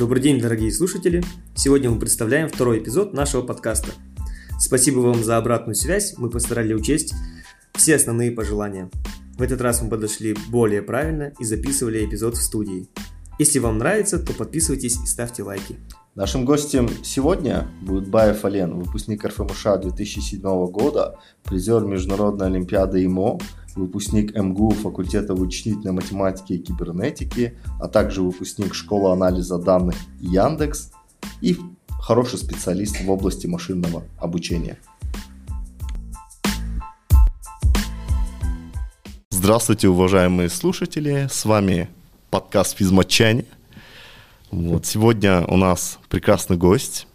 Добрый день, дорогие слушатели! Сегодня мы представляем второй эпизод нашего подкаста. Спасибо вам за обратную связь, мы постарались учесть все основные пожелания. В этот раз мы подошли более правильно и записывали эпизод в студии. Если вам нравится, то подписывайтесь и ставьте лайки. Нашим гостем сегодня будет Баев Ален, выпускник РФМШ 2007 года, призер Международной Олимпиады ИМО, выпускник МГУ факультета вычислительной математики и кибернетики, а также выпускник школы анализа данных Яндекс и хороший специалист в области машинного обучения. Здравствуйте, уважаемые слушатели! С вами подкаст «Физматчане». Вот, сегодня у нас прекрасный гость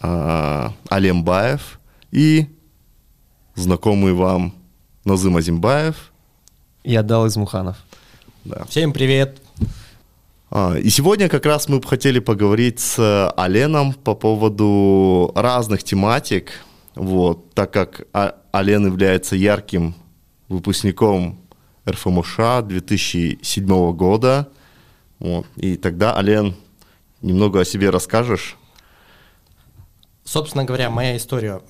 Алем Баев и знакомый вам Назым Азимбаев. И Адал Измуханов. Да. Всем привет! А, и сегодня как раз мы бы хотели поговорить с Аленом по поводу разных тематик, вот, так как а, Ален является ярким выпускником РФМШ 2007 года. Вот, и тогда, Ален, немного о себе расскажешь? Собственно говоря, моя история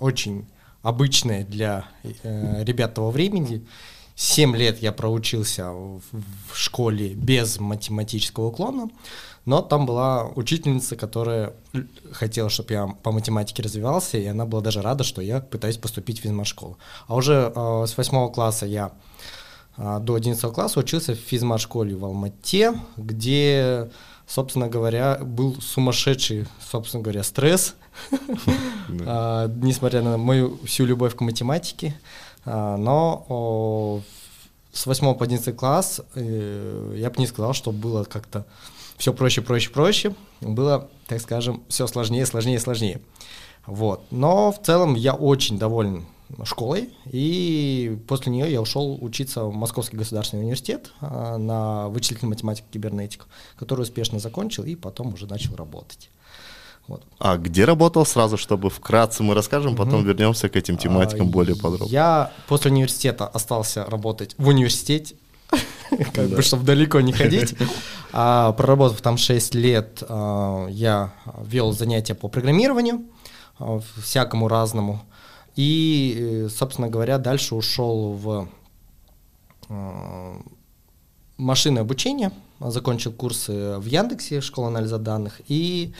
очень обычное для э, ребят того времени. Семь лет я проучился в, в школе без математического уклона, но там была учительница, которая хотела, чтобы я по математике развивался, и она была даже рада, что я пытаюсь поступить в физмат-школу. А уже э, с восьмого класса я э, до одиннадцатого класса учился в физмат-школе в Алмате, где, собственно говоря, был сумасшедший, собственно говоря, стресс – а, несмотря на мою всю любовь к математике. А, но с 8 по 11 класс э, я бы не сказал, что было как-то все проще, проще, проще. Было, так скажем, все сложнее, сложнее, сложнее. Вот. Но в целом я очень доволен школой, и после нее я ушел учиться в Московский государственный университет а, на вычислительную математику и кибернетику, который успешно закончил и потом уже начал работать. Вот. А где работал сразу, чтобы вкратце мы расскажем, угу. потом вернемся к этим тематикам а, более подробно. Я после университета остался работать в университете, как бы, чтобы далеко не ходить. А, проработав там 6 лет, а, я вел занятия по программированию, всякому разному. И, собственно говоря, дальше ушел в машинное обучение, закончил курсы в Яндексе, школа анализа данных, и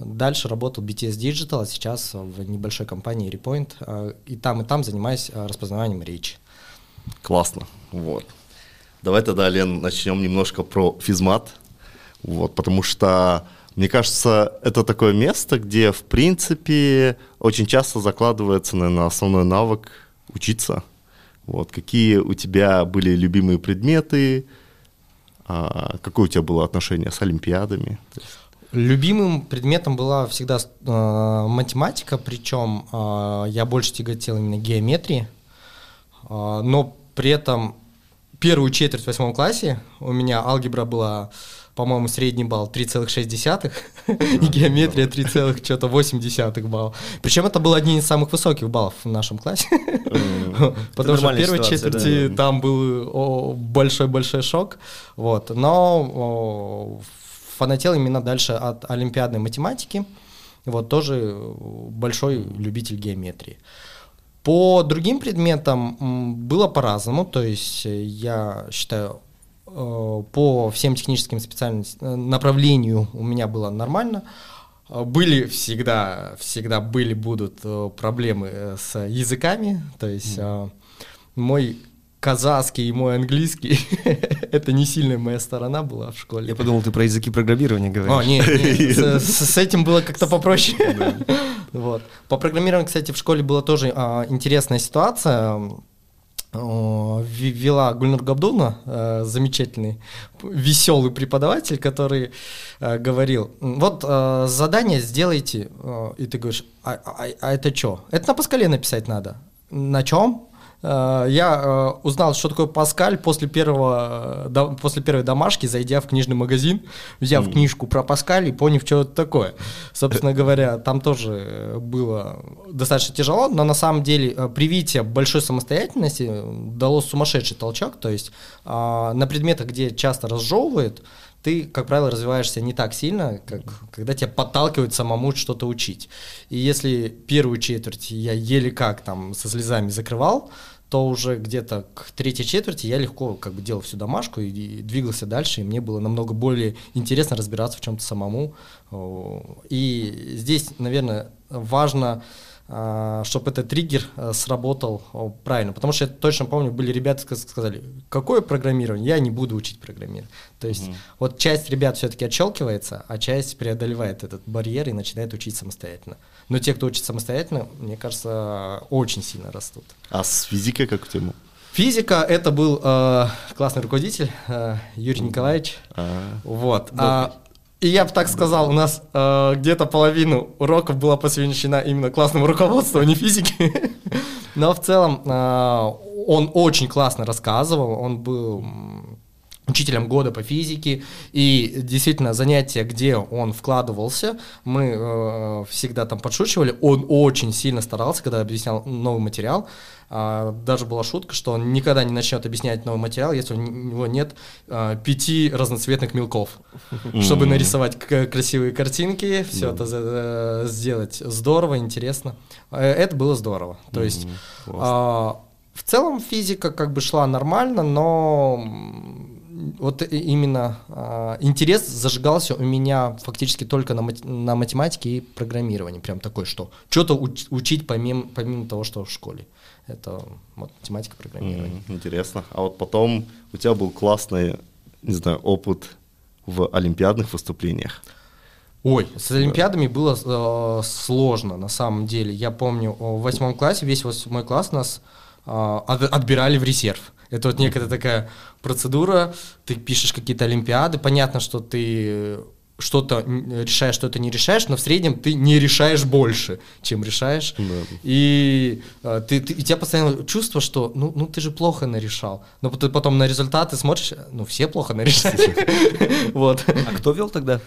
Дальше работал BTS Digital, а сейчас в небольшой компании Repoint. А, и там, и там занимаюсь распознаванием речи. Классно. Вот. Давай тогда, Лен, начнем немножко про физмат. Вот, потому что, мне кажется, это такое место, где, в принципе, очень часто закладывается, наверное, основной навык учиться. Вот, какие у тебя были любимые предметы, а, какое у тебя было отношение с олимпиадами? Любимым предметом была всегда э, математика, причем э, я больше тяготел именно геометрии, э, но при этом первую четверть в восьмом классе у меня алгебра была, по-моему, средний балл 3,6, и геометрия 3,8 балл. Причем это был один из самых высоких баллов в нашем классе, потому что в первой четверти там был большой-большой шок, вот, но фанател именно дальше от олимпиадной математики. Вот тоже большой любитель геометрии. По другим предметам было по-разному, то есть я считаю, по всем техническим специальностям э, направлению у меня было нормально. Были всегда, всегда были, будут э, проблемы с языками, то есть mm. мой казахский и мой английский, это не сильная моя сторона была в школе. Я подумал, ты про языки программирования говоришь. О, нет, нет с, с этим было как-то попроще. вот. По программированию, кстати, в школе была тоже а, интересная ситуация. Вела Гульнур Габдулна, а, замечательный, веселый преподаватель, который а, говорил, вот а, задание сделайте, и ты говоришь, а, а, а это что? Это на Паскале написать надо. На чем? Э, я э, узнал, что такое Паскаль после, первого, э, после первой домашки, зайдя в книжный магазин, взяв mm. книжку про Паскаль и поняв, что это такое. Собственно говоря, там тоже было достаточно тяжело, но на самом деле привитие большой самостоятельности дало сумасшедший толчок, то есть на предметах, где часто разжевывает, ты, как правило, развиваешься не так сильно, как когда тебя подталкивают самому что-то учить. И если первую четверть я еле как там со слезами закрывал, то уже где-то к третьей четверти я легко как бы делал всю домашку и, и двигался дальше, и мне было намного более интересно разбираться в чем-то самому. И здесь, наверное, важно чтобы этот триггер э, сработал правильно. Потому что я точно помню, были ребята, сказали, какое программирование? Я не буду учить программирование. То есть mm вот часть ребят все-таки отщелкивается, а часть преодолевает этот барьер и начинает учить самостоятельно. Но те, кто учит самостоятельно, мне кажется, очень сильно растут. А с физикой как у тебя? Физика это был э, классный руководитель э, Юрий Николаевич. А-а-а. Вот. А, и я бы так сказал, у нас э, где-то половину уроков была посвящена именно классному руководству, а не физике. Но в целом э, он очень классно рассказывал, он был учителем года по физике, и действительно занятия, где он вкладывался, мы э, всегда там подшучивали, он очень сильно старался, когда объяснял новый материал, а, даже была шутка, что он никогда не начнет объяснять новый материал, если у него нет а, пяти разноцветных мелков, чтобы нарисовать красивые картинки, все это э, сделать здорово, интересно. Э, это было здорово. То есть а, в целом физика как бы шла нормально, но вот именно э, интерес зажигался у меня фактически только на, мат- на математике и программировании. Прям такой, что что-то уч- учить помимо, помимо того, что в школе. Это вот, математика программирования. Mm, интересно. А вот потом у тебя был классный, не знаю, опыт в олимпиадных выступлениях. Ой, с олимпиадами было э, сложно, на самом деле. Я помню, в восьмом классе, весь восьмой класс нас э, отбирали в резерв. Это вот некая такая процедура, ты пишешь какие-то олимпиады, понятно, что ты что-то решаешь, что-то не решаешь, но в среднем ты не решаешь больше, чем решаешь. Да. И, э, ты, ты, и у тебя постоянно чувство, что ну, ну ты же плохо нарешал. Но ты потом на результаты смотришь, ну все плохо нарешали. Вот. А кто вел тогда?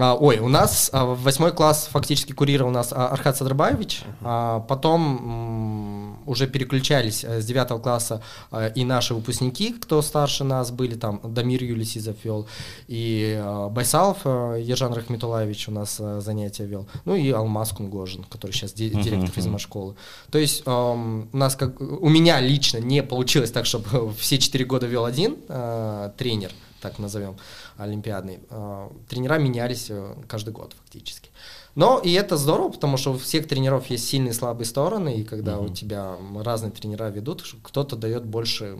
А, ой, у нас а, восьмой класс фактически курировал у нас а, Архат Садрабаевич, uh-huh. потом уже переключались а, с девятого класса а, и наши выпускники, кто старше нас были, там Дамир Юлисизов вел, и Байсалов а, Ержан Рахметулаевич у нас занятия вел, ну и Алмаз Кунгожин, который сейчас ди- uh-huh. директор физмат-школы. То есть у нас как, у меня лично не получилось так, чтобы все четыре года вел один тренер, так назовем, олимпиадный, а, тренера менялись э, каждый год фактически. Но и это здорово, потому что у всех тренеров есть сильные и слабые стороны, и когда mm-hmm. у тебя разные тренера ведут, кто-то дает больше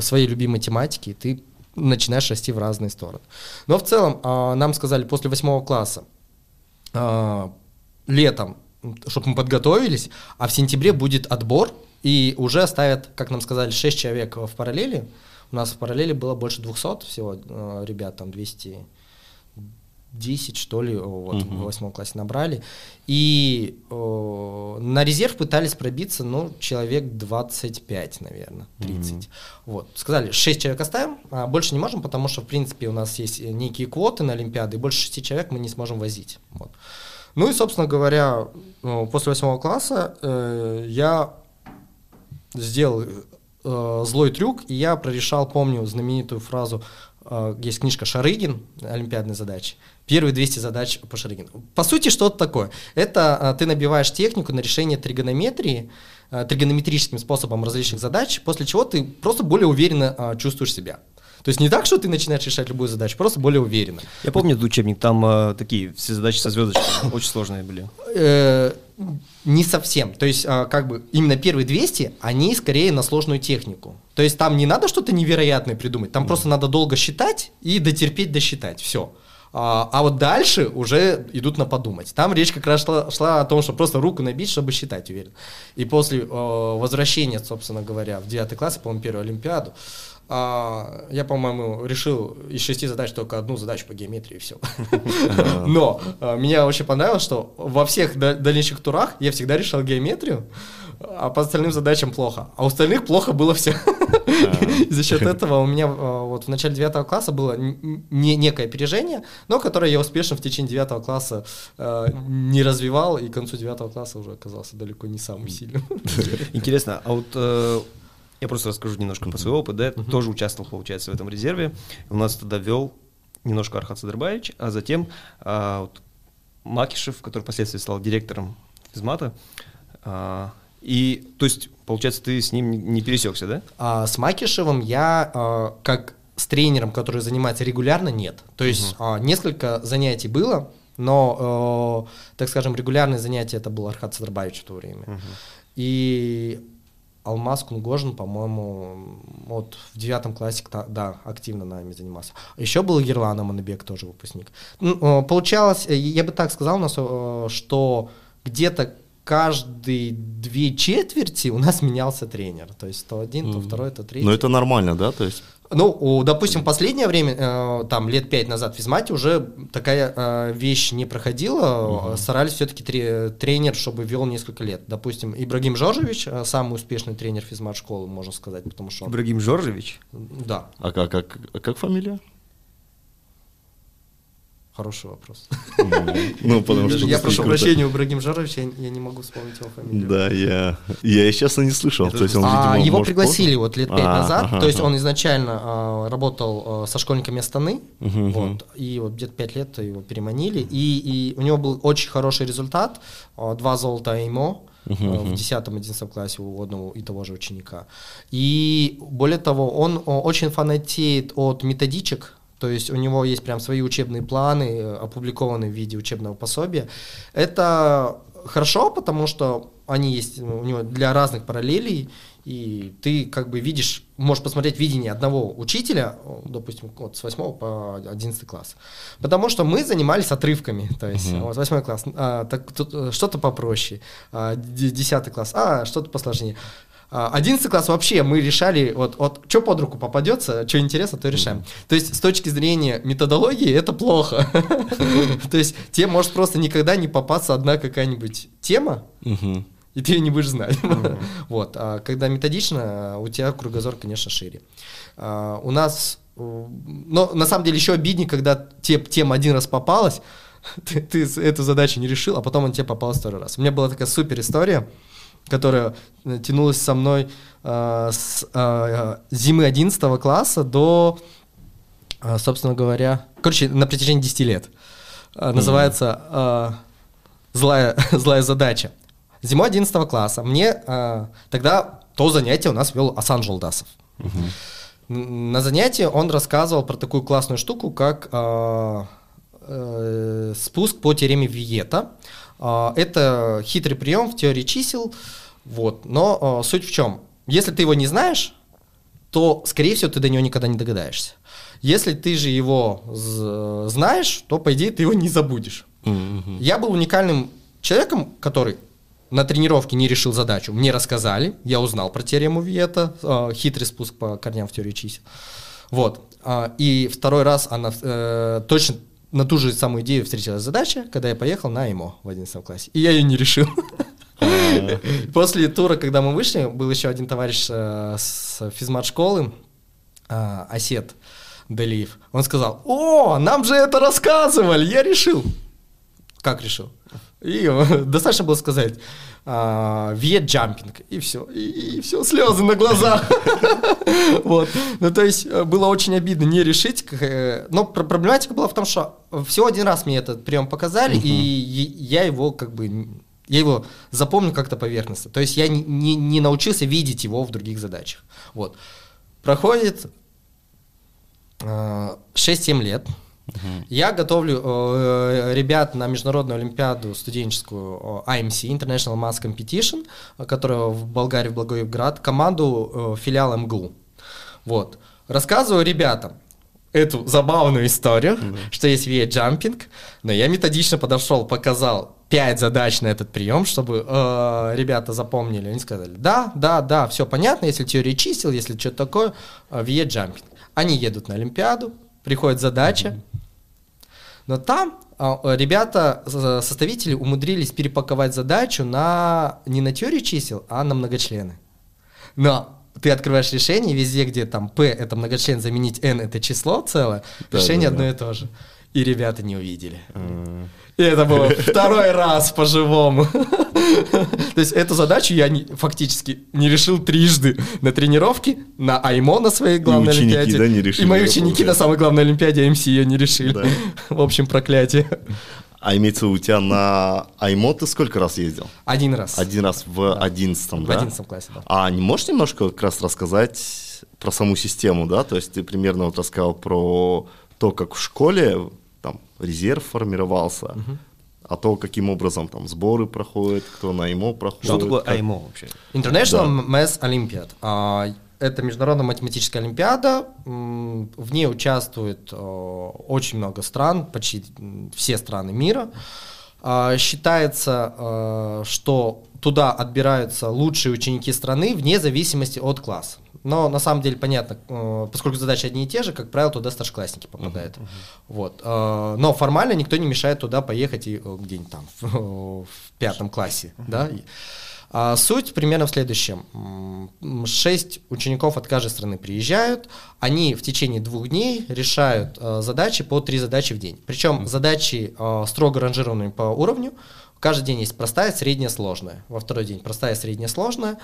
своей любимой тематики, и ты начинаешь расти в разные стороны. Но в целом а, нам сказали после восьмого класса а, летом, чтобы мы подготовились, а в сентябре будет отбор, и уже ставят, как нам сказали, 6 человек в параллели, у нас в параллели было больше 200 всего э, ребят, там 210 что ли, вот, uh-huh. в восьмом классе набрали. И э, на резерв пытались пробиться, ну, человек 25, наверное, 30. Uh-huh. Вот. Сказали, 6 человек оставим, а больше не можем, потому что, в принципе, у нас есть некие квоты на Олимпиады, и больше 6 человек мы не сможем возить. Вот. Ну и, собственно говоря, э, после восьмого класса э, я сделал э, злой трюк, и я прорешал, помню, знаменитую фразу, э, есть книжка «Шарыгин. Олимпиадные задачи». Первые 200 задач по Шарыгину. По сути, что это такое? Это э, ты набиваешь технику на решение тригонометрии, э, тригонометрическим способом различных задач, после чего ты просто более уверенно э, чувствуешь себя. То есть не так, что ты начинаешь решать любую задачу, просто более уверенно. Я помню этот учебник, там э, такие все задачи со звездочками, очень сложные были. Не совсем. То есть, э, как бы, именно первые 200, они скорее на сложную технику. То есть там не надо что-то невероятное придумать, там mm. просто надо долго считать и дотерпеть досчитать, все. А, а вот дальше уже идут на подумать. Там речь как раз шла, шла о том, что просто руку набить, чтобы считать уверенно. И после э, возвращения, собственно говоря, в 9 класс, по-моему, первую Олимпиаду, а, я, по-моему, решил из шести задач только одну задачу по геометрии и все. Но а, меня очень понравилось, что во всех дальнейших турах я всегда решал геометрию, а по остальным задачам плохо. А у остальных плохо было все. За счет этого у меня а, вот в начале девятого класса было не некое опережение, но которое я успешно в течение девятого класса а, не развивал, и к концу девятого класса уже оказался далеко не самым сильным. Интересно, а вот э, я просто расскажу немножко mm-hmm. по своему опыту, да, mm-hmm. тоже участвовал, получается, в этом резерве. У нас тогда вел немножко Архат Садырбаевич, а затем а, вот, Макишев, который впоследствии стал директором физмата. А, и, то есть, получается, ты с ним не- пересекся, да? А с Макишевым я а, как с тренером, который занимается регулярно, нет. То есть а, несколько занятий было, но, э, так скажем, регулярные занятия это был Архат Садарбаевич в то время. И Алмаз Кунгожин, по-моему, вот в девятом классе, да, активно нами занимался. Еще был Ерлан Аманбек, тоже выпускник. Ну, э, Получалось, э, я бы так сказал, у нас, э, что где-то каждые две четверти у нас менялся тренер. То есть то один, то второй, то третий. Но это нормально, да? То есть Ну, у- допустим, последнее время, э, там лет пять назад в физмате уже такая э, вещь не проходила. Э, Старались все-таки тренер, чтобы вел несколько лет. Допустим, Ибрагим Жоржевич, э, самый успешный тренер физмат школы, можно сказать, потому что он- Ибрагим Жоржевич. Да, А как, как, как фамилия? Хороший вопрос. Ну, потому что... Я прошу прощения у Ибрагима Жоржевича, я, не могу вспомнить его фамилию. Да, я, я, честно, не слышал. То есть он, А, его пригласили вот лет пять А, назад. то есть он изначально а, работал со школьниками Астаны. Вот, и вот где-то пять лет его переманили. И, у него был очень хороший результат. два золота АИМО. а, В 10-11 классе у одного и того же ученика. И более того, он очень фанатеет от методичек, то есть у него есть прям свои учебные планы, э, опубликованные в виде учебного пособия. Это хорошо, потому что они есть у него для разных параллелей, и ты как бы видишь, можешь посмотреть видение одного учителя, допустим, вот с 8 по 11 класс. Потому что мы занимались отрывками, то есть вот 8 класс, а, так, э, что-то попроще, а, д- 10 класс, а, что-то посложнее. А, 11 класс вообще мы решали, вот, вот что под руку попадется, что интересно, то решаем. То есть с точки зрения методологии это плохо. То есть тебе может просто никогда не попасться одна какая-нибудь тема, и ты ее не будешь знать. Вот. А когда методично, у тебя кругозор, конечно, шире. А, У нас, но на самом деле еще обиднее, когда те, тема один раз попалась, ты, ты эту задачу не решил, а потом он тебе попалась второй раз. У меня была такая супер история, которая э, тянулась со мной а, с а, зимы 11 класса до, а, собственно говоря, короче, на протяжении 10 лет. А, Называется а, злая, злая задача. Зимой 11 класса мне а, тогда то занятие у нас вел Асан Жолдасов. Н- На занятии он рассказывал про такую классную штуку, как а, э, спуск по теореме Виета. А, это хитрый прием в теории чисел. Вот. Но а, суть в чем? Если ты его не знаешь, то, скорее всего, ты до него никогда не догадаешься. Если ты же его знаешь, то, по идее, ты его не забудешь. Мгм. Я был уникальным человеком, который на тренировке не решил задачу. Мне рассказали, я узнал про теорему Виета, э, хитрый спуск по корням в теории чисел. Вот. А, И второй раз она э, точно на ту же самую идею встретилась задача, когда я поехал на ИМО в 11 классе. И я ее не решил. После тура, когда мы вышли, был еще один товарищ э, с физмат-школы, э, Осет Делиев. Он сказал, о, нам же это рассказывали, я решил. Как решил? И э, достаточно было сказать виет джампинг, и все, и, все, слезы на глазах. Вот. Ну, то есть, э, было очень обидно не решить. э, Но пр- проблематика была в том, что всего один раз мне этот прием показали, и я его как бы я его запомнил как-то поверхностно. То есть я не, не- не научился видеть его в других задачах. Вот. Проходит э, 6-7 лет. Я готовлю э, ребят на международную олимпиаду студенческую э, IMC, International Mass Competition, которая в Болгарии, в Благоевград, команду э, филиала МГУ. Вот. Рассказываю ребятам эту забавную историю, что есть виет-джампинг, но я методично подошел, показал 5 задач на этот прием, чтобы э, ребята запомнили. Они сказали, да, да, да, все понятно, если теория чисел, если что-то такое, э. Они едут на Олимпиаду, приходит задача, но там а, э, ребята, с- составители умудрились перепаковать задачу на не на теорию чисел, а на многочлены. Но ты открываешь решение, везде, где там P это многочлен, заменить N это число целое, Да, решение да, одно да. и то же. И ребята не увидели. И это было второй раз по-живому. То есть эту задачу я не, фактически не решил трижды на тренировке, на АЙМО на своей главной ученики, олимпиаде. да, не решили, и мои да, ученики на самой главной олимпиаде МС ее не решили. Да. В общем, проклятие. А имеется в у тебя на Аймо ты сколько раз ездил? Один раз. Один раз в одиннадцатом, В да? одиннадцатом классе, да. А не можешь немножко как раз рассказать про саму систему, да? То есть ты примерно вот рассказал про то, как в школе там резерв формировался, а то, каким образом там сборы проходят, кто на ИМО проходит. Что такое как- АйМО вообще? International Math Olympiad. А, Это международная математическая олимпиада. В ней участвует э, очень много стран, почти все страны мира. А, Считается, э, что туда отбираются лучшие ученики страны вне зависимости от класса. Но на самом деле понятно, э, поскольку задачи одни и те же, как правило, туда старшеклассники попадают. Вот. э, Но формально никто не мешает туда поехать и э, где-нибудь там в, в пятом классе. Да? И- а суть примерно в следующем. Шесть учеников от каждой страны приезжают, они в течение двух дней решают э, задачи по три задачи в день. Причем задачи э, строго ранжированы по уровню. Каждый день есть простая, средняя, сложная. Во второй день простая, средняя, сложная.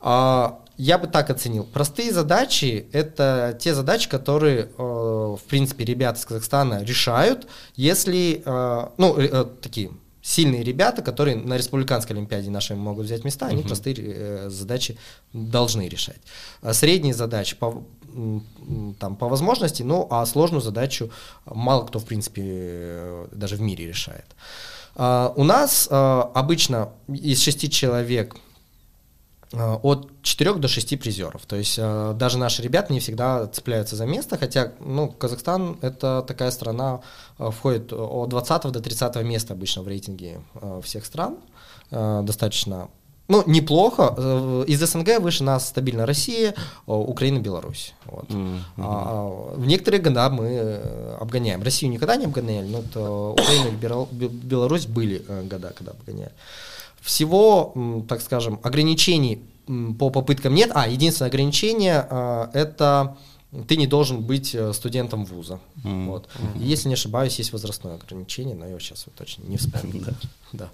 А, Я бы так оценил. Простые задачи — это те задачи, которые, э, в принципе, ребята из Казахстана решают, если, э, ну, э, такие сильные ребята, которые на республиканской олимпиаде нашей могут взять места, они простые э, задачи должны решать. А средние задачи по, там, по возможности, ну, а сложную задачу мало кто, в принципе, даже в мире решает. А, у нас обычно из шести человек от 4 до 6 призеров. То есть э, даже наши ребята не всегда цепляются за место, хотя ну, Казахстан это такая страна, э, входит от 20 до 30 места обычно в рейтинге э, всех стран. Э, достаточно ну, неплохо. Э, Из СНГ выше нас стабильно Россия, э, Украина, Беларусь. Вот. А, в некоторые года мы э, обгоняем. Россию никогда не обгоняли, но э, Украина и Бел- Бел- Беларусь были э, года, когда обгоняли. Всего, так скажем, ограничений по попыткам нет. А, единственное ограничение э, это ты не должен быть э, студентом вуза. Вот. И Если не ошибаюсь, есть возрастное ограничение, но я его сейчас вот точно не вспомню. Да.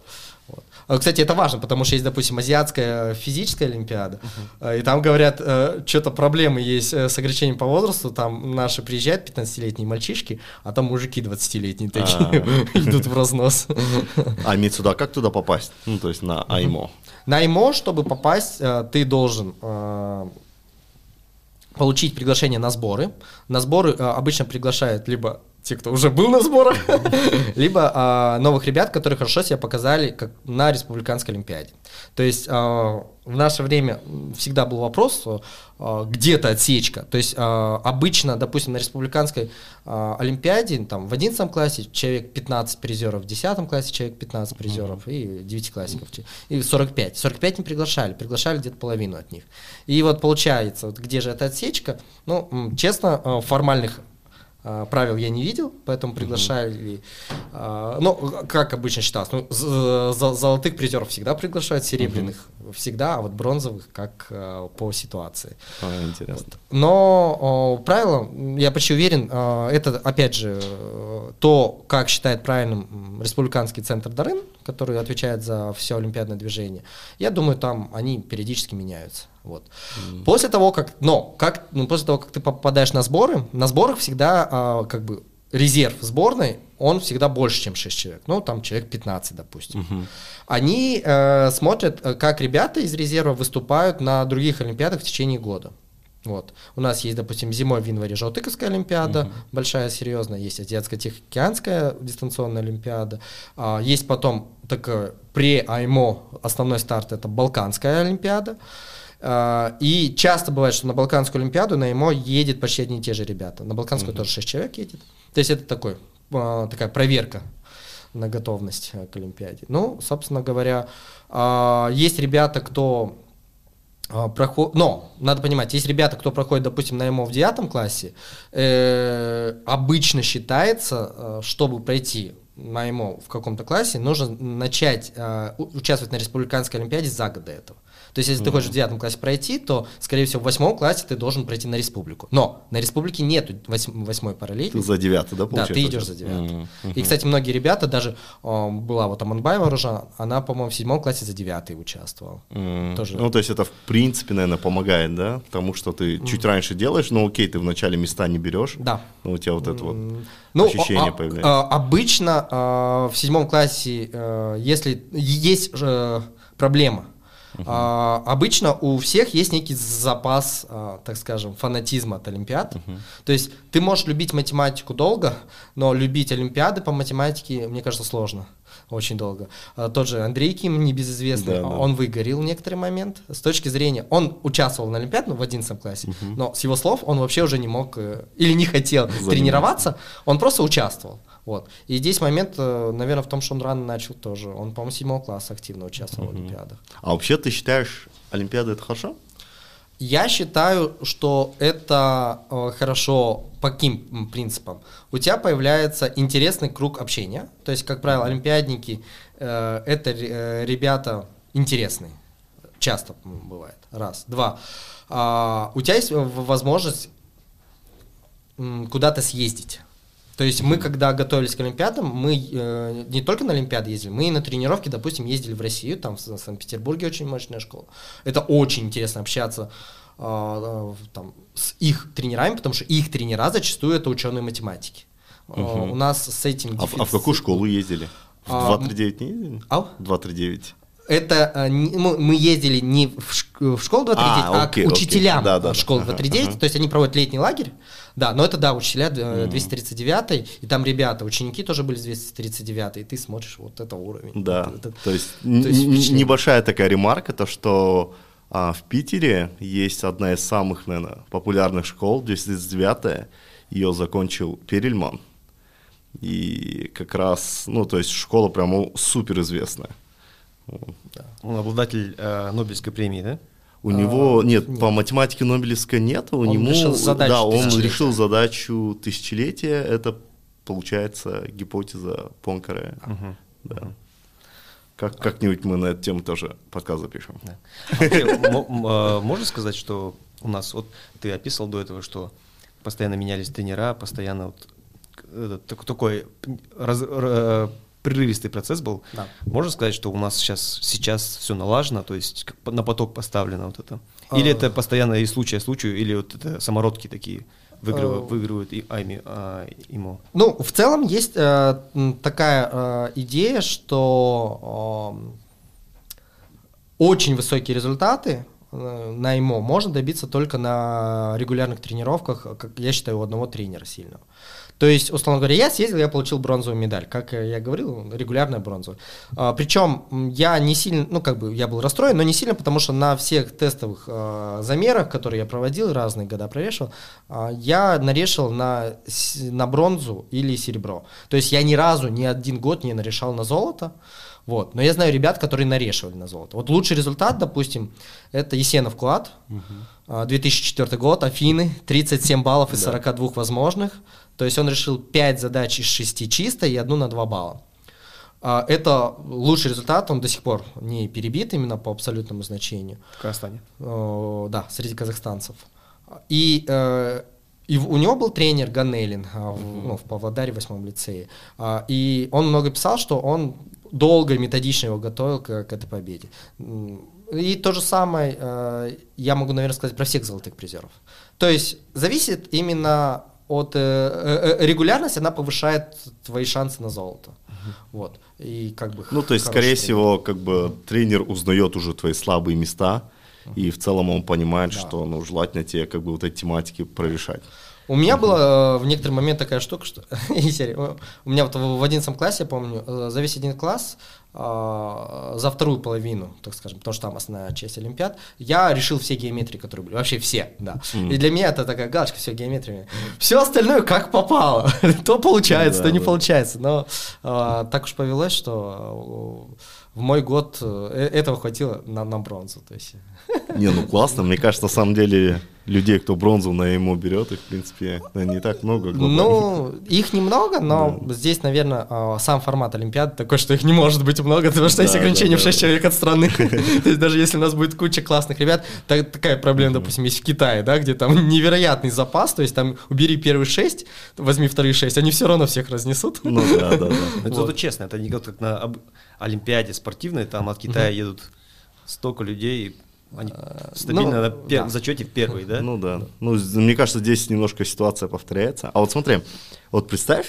Вот. А, Кстати, это важно, потому что есть, допустим, азиатская физическая олимпиада, э, и там говорят, э, что-то проблемы есть с ограничением по возрасту, там наши приезжают 15-летние мальчишки, а там мужики 20-летние такие идут в разнос. А имеется в виду, а как туда попасть? Ну, то есть на Аймо. На ИМО, чтобы попасть, ты должен получить приглашение на сборы. На сборы э, обычно приглашают либо те, кто уже был на сборах, либо э, новых ребят, которые хорошо себя показали как на республиканской олимпиаде. То есть э, в наше время всегда был вопрос, э, где-то отсечка. То есть обычно, допустим, на республиканской олимпиаде там, в 11 классе человек 15 призеров, в 10 классе человек 15 призеров и 9 классиков. И 45. 45 не приглашали, приглашали где-то половину от них. И вот получается, вот где же эта отсечка? Ну, честно, формальных а, правил я не видел, поэтому приглашали. а, ну, как обычно считалось, ну, золотых призеров всегда приглашают, серебряных всегда, а вот бронзовых как а, по ситуации. А, интересно. Но о, правило, я почти уверен, а, это, опять же, то, как считает правильным Республиканский центр Дарын, который отвечает за все олимпиадное движение, я думаю, там они периодически меняются. Вот. После того, как, но, как, ну, после того, как ты попадаешь на сборы, на сборах всегда а, как бы резерв сборной, он всегда больше, чем 6 человек. Ну, там человек 15, допустим. Они э, смотрят, э, как ребята из резерва выступают на других олимпиадах в течение года. Вот. У нас есть, допустим, зимой в январе Жаутыковская олимпиада, большая, серьезная, есть Азиатско-Тихоокеанская дистанционная олимпиада, А, есть потом такое пре-АЙМО, основной старт, это Балканская олимпиада, А, и часто бывает, что на Балканскую олимпиаду на ИМО едет почти одни и те же ребята. На Балканскую тоже 6 человек едет. То есть это такой, а, такая проверка на готовность э, к Олимпиаде. Ну, собственно говоря, а, есть ребята, кто проходит, но надо понимать, есть ребята, кто проходит, допустим, на МО в девятом классе, э, обычно считается, э, чтобы пройти на МО в каком-то классе, нужно начать э, участвовать на республиканской олимпиаде за год до этого. То есть, если ты хочешь в девятом классе пройти, то, скорее всего, в восьмом классе ты должен пройти на республику. Но на республике нету восьм- восьмой параллели. Ты за девятый, да, Да, получается? ты идешь за девятый. Мгм. И, кстати, многие ребята, даже э, была вот Аманбаева Ружа, она, по-моему, в седьмом классе за девятый участвовала. М, тоже. Ну, то есть это, в принципе, наверное, помогает, да? Потому что ты чуть раньше делаешь, но окей, ты вначале места не берешь. Да. Но у тебя вот это вот Ну, ощущение а- появляется. а, обычно а, в седьмом классе, э, если есть э, проблема, а, обычно у всех есть некий запас, а, так скажем, фанатизма от Олимпиад. То есть ты можешь любить математику долго, но любить Олимпиады по математике, мне кажется, сложно. Очень долго. А, Тот же Андрей Ким, небезызвестный, Да, да. он выгорел в некоторый момент. С точки зрения, он участвовал на Олимпиаде ну, в 11 классе, но с его слов он вообще уже не мог э, или не хотел тренироваться, он просто участвовал. Вот. И здесь момент, наверное, в том, что он рано начал тоже. Он, по-моему, седьмого класса активно участвовал в Олимпиадах. А вообще ты считаешь, Олимпиада это хорошо? Я считаю, что это э, хорошо по каким принципам? У тебя появляется интересный круг общения. То есть, как правило, олимпиадники э, это э, ребята интересные. Часто бывает. Раз. Два. А, у тебя есть в- возможность куда-то съездить. То есть мы, когда готовились к Олимпиадам, мы э, не только на Олимпиады ездили, мы и на тренировки, допустим, ездили в Россию, там в Санкт-Петербурге очень мощная школа. Это очень интересно общаться э, э, там, с их тренерами, потому что их тренера зачастую это ученые математики. Мгм. У нас с этим А, а в какую школу ездили? В А, 239 не ездили? Ау? 239. Это э, не- мы, ездили не в, шк- в школу 239, А, а, окей, к учителям Да, да, э, школы ага, 239, ага. то есть они проводят летний лагерь. Да, но это да, учителя э, 239, и там ребята, ученики тоже были с 239, и ты смотришь, вот это уровень. Да, это- то есть, то есть небольшая такая ремарка, то что а, в Питере есть одна из самых, наверное, популярных школ, 239 ее закончил Перельман. И как раз, ну, то есть школа прямо супер известная. Он обладатель э, Нобелевской премии, да? У него, нет, нет. по математике Нобелевской нет, у Он него, решил задачу да, он решил задачу тысячелетия, это получается гипотеза Понкаре. Да. Как, как-нибудь мы на эту тему тоже подкаст запишем. Да. А мо- м, э, можно сказать, что у нас, вот ты описывал до этого, что постоянно менялись тренера, постоянно вот к- этот так- такой раз- э, прерывистый процесс был. Да. Можно сказать, что у нас сейчас, сейчас все налажено, то есть на поток поставлено вот это? Или А. это постоянно из случая в случаю, или вот это самородки такие выигрывают, А. выигрывают и, ами, а, ИМО? Ну, в целом есть э, такая э, идея, что эм, очень высокие результаты э, на ИМО можно добиться только на регулярных тренировках, э, как я считаю, у одного тренера сильного. То есть, условно говоря, я съездил, я получил бронзовую медаль, как я говорил, регулярная бронзовая. А, причем я не сильно, ну как бы я был расстроен, но не сильно, потому что на всех тестовых э, замерах, которые я проводил, разные года прорешил, а, я нарешил на, на бронзу или серебро. То есть я ни разу, ни один год не нарешал на золото. Вот. Но я знаю ребят, которые нарешивали на золото. Вот лучший результат, допустим, это Есенов а, 2004 год, Афины, 37 баллов из 42 возможных. То есть он решил 5 задач из 6 чисто и одну на 2 балла. А, Это лучший результат, он до сих пор не перебит именно по абсолютному значению. В Казахстане. Э, да, среди казахстанцев. И, э, и у него был тренер Ганелин в, ну, в Павлодаре, в восьмом лицее. А, И он много писал, что он долго и методично его готовил к, к этой победе. И то же самое э, я могу, наверное, сказать про всех золотых призеров. То есть зависит именно от э, э, э, регулярности, она повышает твои шансы на золото. Вот. И как бы Ну, то есть, скорее тренер. всего, как бы тренер узнает уже твои слабые места, и в целом он понимает, что ну, желательно тебе как бы вот эти тематики прорешать. У меня была э, в некоторый момент такая штука, что у меня вот в в 11 классе, я помню, э, за весь один класс, э, за вторую половину, так скажем, потому что там основная часть Олимпиад, я решил все геометрии, которые были, вообще все, да. И для меня это такая галочка, все геометрия. Все остальное как попало, то получается, Да, то не да. получается. Но э, так уж повелось, что э, в мой год этого хватило на, на бронзу. То есть. Не, ну классно. Мне кажется, на самом деле людей, кто бронзу на ему берет, их, в принципе, не так много. глобально. Ну, их немного, но здесь, наверное, а, сам формат Олимпиады такой, что их не может быть много, потому что есть Да, ограничение да, в 6 да. человек от страны. То есть даже если у нас будет куча классных ребят, так- такая проблема, допустим, есть в Китае, да, где там невероятный запас, то есть там убери первые 6, возьми вторые 6, они все равно всех разнесут. Ну да, да, да. Это честно, это не как на Олимпиаде спортивной, там от Китая едут столько людей, они стабильно ну, пер- да. в зачете первый, да? Ну да. Ну, мне кажется, здесь немножко ситуация повторяется. А вот смотри, вот представь,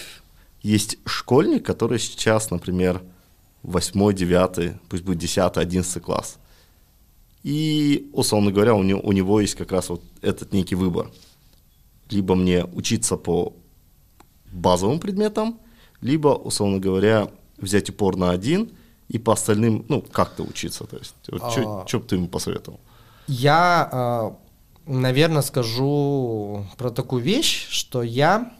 есть школьник, который сейчас, например, 8, 9, пусть будет 10, 11 класс. И, условно говоря, у него, у него есть как раз вот этот некий выбор. Либо мне учиться по базовым предметам, либо, условно говоря, взять упор на один и по остальным, ну, как-то учиться. То есть, вот А. что бы ты ему посоветовал? Я, наверное, скажу про такую вещь, что я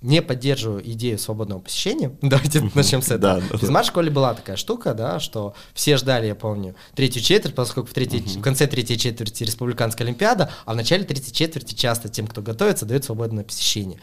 не поддерживаю идею свободного посещения. Давайте начнем с этого. Да, да, В физмат-школе была такая штука, да, что все ждали, я помню, третью четверть, поскольку в, третьей, в конце третьей четверти республиканская олимпиада, а в начале третьей четверти часто тем, кто готовится, дают свободное посещение.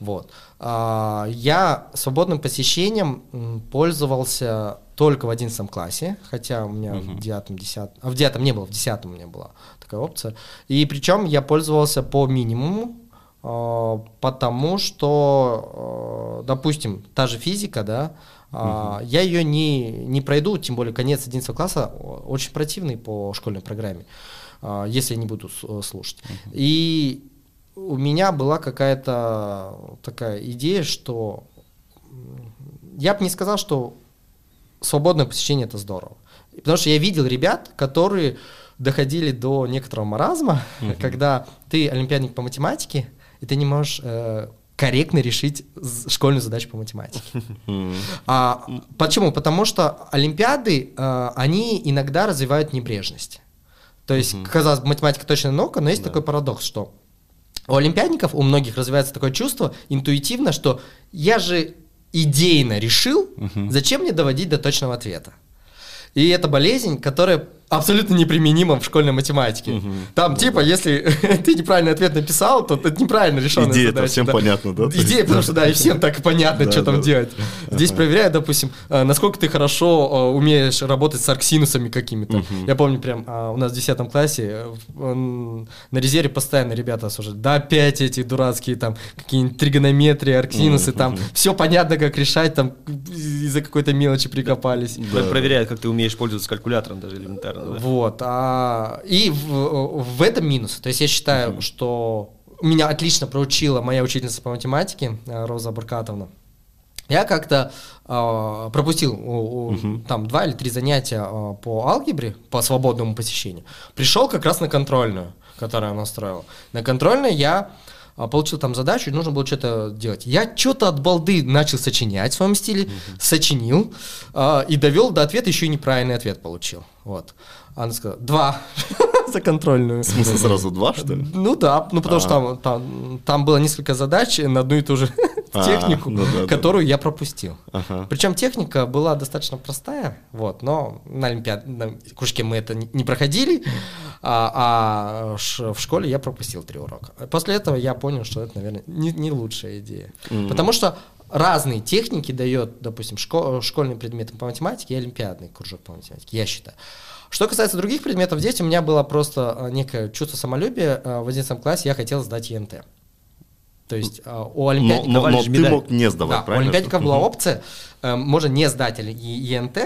Вот. А, Я свободным посещением пользовался только в 11 классе, хотя у меня в девятом, десятом, а в девятом не было, в десятом у меня была такая опция. И причем я пользовался по минимуму, а, потому что, а, допустим, та же физика, да, а, я ее не, не пройду, тем более конец 11 класса очень противный по школьной программе, если я не буду э, слушать. И у меня была какая-то такая идея, что я бы не сказал, что свободное посещение это здорово. Потому что я видел ребят, которые доходили до некоторого маразма, когда ты олимпиадник по математике, и ты не можешь э, корректно решить школьную задачу по математике. А, почему? Потому что олимпиады, э, они иногда развивают небрежность. То есть, казалось бы, математика точно наука, но есть такой парадокс, что у олимпиадников, у многих развивается такое чувство интуитивно, что я же идейно решил, зачем мне доводить до точного ответа. И это болезнь, которая абсолютно неприменима в школьной математике. Там, типа, если ты неправильный ответ написал, то это неправильно решенная Идея-то задача. всем да. понятна, да? Идея, потому что, да, и всем так понятно, Да, что там да. делать. Здесь проверяют, допустим, э, насколько ты хорошо э, умеешь работать с арксинусами какими-то. Я помню, прям а, у нас в 10 классе э, на резерве постоянно ребята осуждают. Да опять эти дурацкие там какие-нибудь тригонометрии, арксинусы, там все понятно, как решать, там из-за какой-то мелочи прикопались. Про- Проверяют, как ты умеешь пользоваться калькулятором даже элементарно. Да? Вот. а, и в, в этом минус. То есть я считаю, что меня отлично проучила моя учительница по математике э, Роза Баркатовна. Я как-то а, пропустил у- у, там два или три занятия а, по алгебре, по свободному посещению. Пришел как раз на контрольную, которую она устроила. На контрольной я получил там задачу, и нужно было что-то делать. Я что-то от балды начал сочинять в своем стиле, сочинил а, и довел до ответа, еще и неправильный ответ получил. Вот. Она сказала, два за контрольную. В смысле сразу два, что ли? Ну да, ну потому что там, там, там было несколько задач на одну и ту же А, технику, ну которую я пропустил. Причем техника была достаточно простая, вот, но на Олимпиаде, на кружке мы это не проходили, а, а в школе я пропустил три урока. После этого я понял, что это, наверное, не, лучшая идея. Потому что разные техники дает, допустим, шко- школьный предмет по математике и олимпиадный кружок по математике, я считаю. Что касается других предметов, здесь у меня было просто а, некое чувство самолюбия. А, В 11 классе я хотел сдать ЕНТ. То есть а, у Но, олимпиадников... но- но же ты медаль. мог не сдавать, Да, у правильно? олимпиадников была опция, э, можно не сдать или- ЕНТ,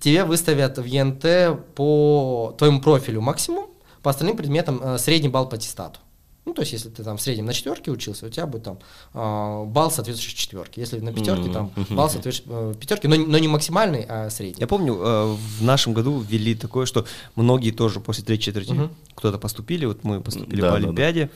тебе выставят в ЕНТ по твоему профилю максимум, по остальным предметам э, средний балл по аттестату. Ну, то есть, если ты там в среднем на четверке учился, у тебя будет там э, балл соответствующий четверке. Если на пятерке, там балл соответствующий пятерке, но, не- но не максимальный, а средний. Я помню, э, в нашем году ввели такое, что многие тоже после третьей четверти Мгм. кто-то поступили, вот мы поступили Да, по да, да. Олимпиаде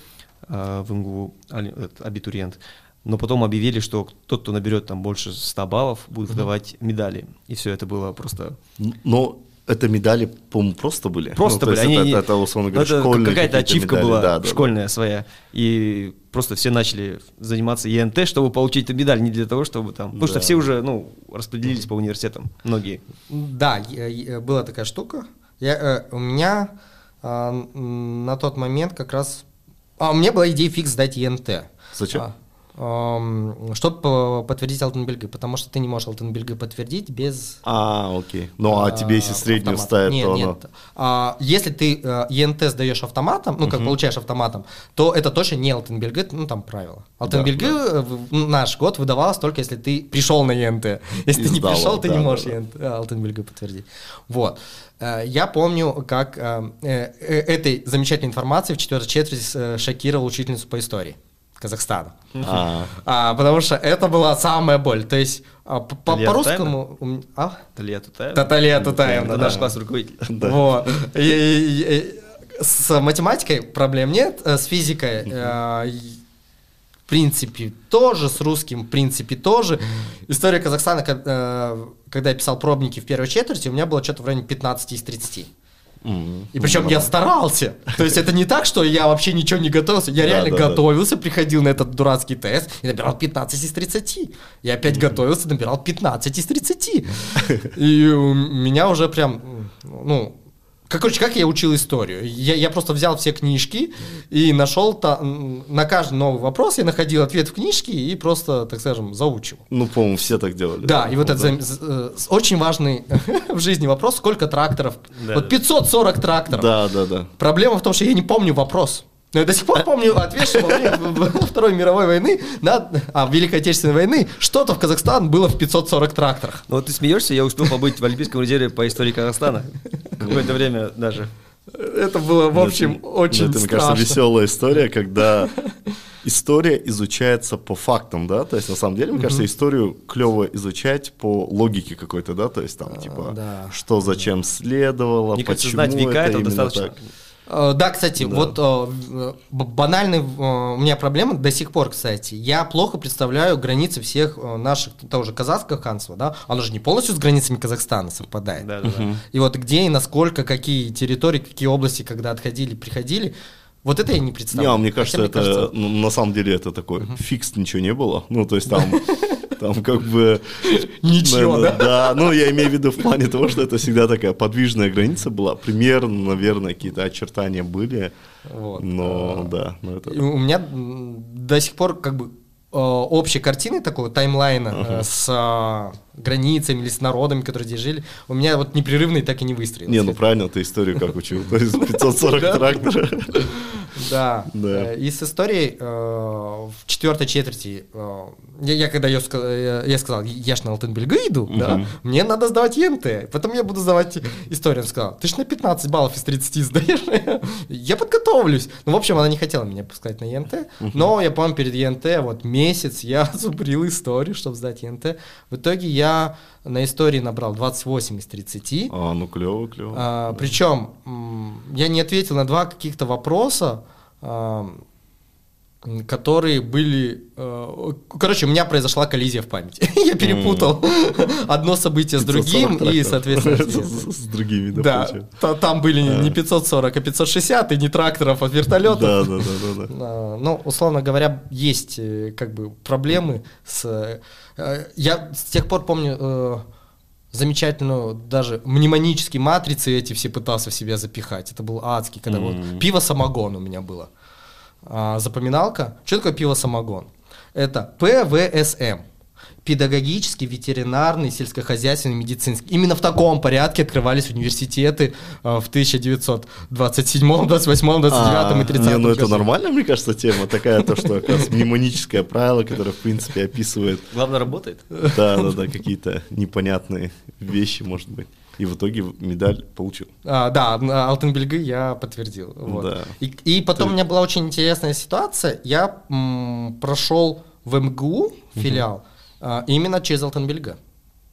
э, в МГУ, этот, абитуриент, но потом объявили, что тот, кто наберет там больше 100 баллов, будет выдавать медали. И все это было просто... Но это медали, по-моему, просто были. Просто Ну, были. они это, это, условно ну, говоря, это школьные какая-то ачивка медали. была Да, да, да. школьная своя. И просто все начали заниматься ЕНТ, чтобы получить эту медаль, не для того, чтобы там... Потому что Да. все уже, ну, распределились по университетам, многие. Да, была такая штука. Я, э, у меня а, м, на тот момент как раз... А, у меня была идея фикс сдать ЕНТ. Зачем? Чтобы подтвердить Алтенбельгы, потому что ты не можешь Алтенбельгы подтвердить без... А, окей. Ну, а тебе если среднюю автомата. ставят, нет, то нет. оно... А, если ты э, ЕНТ сдаешь автоматом, ну, как получаешь автоматом, то это точно не Алтенбельгы, ну, там правило. Алтенбельгы э, в- в наш год выдавалось только если ты пришел на ЕНТ. Если И ты не сдал, пришел, ты да, не да, можешь да. ЕНТ, э, Алтенбельгы подтвердить. Вот. Э, Я помню, как э, э, э, этой замечательной информацией в четвертой четверти э, шокировал учительницу по истории Казахстана. А, А, потому что это была самая боль. То есть а, по- по- Талия по-русскому... А? Талия Тутаевна, да. наш классный руководитель. Вот. С математикой проблем нет, э, с физикой э, в принципе тоже, с русским в принципе тоже. История Казахстана, э, когда я писал пробники в первой четверти, у меня было что-то в районе 15 из 30. И причем я старался. То есть это не так, что я вообще ничего не готовился. Я Да, реально да, да. готовился, приходил на этот дурацкий тест и набирал 15 из 30. Я опять готовился, набирал 15 из 30. И у меня уже прям, ну, как, короче, как я учил историю? Я, я просто взял все книжки и нашел та- м, на каждый новый вопрос я находил ответ в книжке и просто, так скажем, заучивал. Ну, по-моему, все так делали. Да, и вот Ну, это зам- з- э, очень важный в жизни вопрос, сколько тракторов? Да, вот да. 540 тракторов. Да, да, да. Проблема в том, что я не помню вопрос. Но я до сих пор помню ответ, что во время Второй мировой войны, на- а, Великой Отечественной войны, что-то в Казахстан было в 540 тракторах. Ну вот ты смеешься, я успел побыть в Олимпийском резерве по истории Казахстана. Какое-то время даже. Это было, в общем, Это- очень Это, мне страшно. кажется, веселая история, когда история изучается по фактам, да, то есть на самом деле, мне кажется, историю клево изучать по логике какой-то, да, то есть там типа, А, да. что зачем следовало, Мне кажется, почему знать века это достаточно. так. Э, Да, кстати, Да. вот э, банальный э, у меня проблема до сих пор, кстати. Я плохо представляю границы всех наших, того же казахского ханства, да? Оно же не полностью с границами Казахстана совпадает. Да, да, да. И вот где и насколько, какие территории, какие области, когда отходили, приходили, вот это я не Не, представляю. а мне Хотя кажется, это ну, на самом деле это такой фикс ничего не было. Ну, то есть там, там как бы... Ничего, наверно, Да, ну я имею в виду в плане того, что это всегда такая подвижная граница была. Примерно, наверное, какие-то очертания были. Вот. Но да, ну это... У меня до сих пор как бы э, общей картины такого таймлайна э, с э, границами или с народами, которые здесь жили, у меня вот непрерывный так и не выстроился. Не, ну правильно ты историю как учил. То есть 540 тракторов. Да. Да. Э, И с историей э, в четвертой четверти, э, я, я когда ее э, я сказал, я ж на Алтенбельгу иду, да, мне надо сдавать ЕНТ, потом я буду сдавать историю. Она сказала, ты ж на 15 баллов из 30 сдаешь. Я подготовлюсь. Ну, в общем, она не хотела меня пускать на ЕНТ, но я помню, перед ЕНТ вот месяц я зубрил историю, чтобы сдать ЕНТ. В итоге я на истории набрал 28 из 30. А, ну клево, клево. А, причем м, я не ответил на два каких-то вопроса, а, которые были... э, Короче, у меня произошла коллизия в памяти. Я перепутал одно событие с 540 другим, и, соответственно... С другими, да, Да, там были не не 540, а 560, и не тракторов, а вертолетов. Да, да, да, да. А, Ну, условно говоря, есть э, как бы проблемы с... э, Я с тех пор помню замечательную даже мнемонические матрицы эти все пытался в себя запихать. Это был адский, когда вот пиво-самогон у меня было. А, Запоминалка. Что такое пиво-самогон? Это ПВСМ. Педагогический, ветеринарный, сельскохозяйственный, медицинский. Именно в таком порядке открывались университеты э, в 1927, 28, 29 и 30 не, ну это году. нормальная, мне кажется, тема такая, то, что как раз мнемоническое правило, которое, в принципе, описывает, Главное, работает. да, да, да, какие-то непонятные вещи, может быть. И в итоге медаль получил. А, да, Алтын белгі я подтвердил. Вот. Да. И, и потом у меня была очень интересная ситуация. Я м, прошел в МГУ филиал а, именно через Алтенбельга.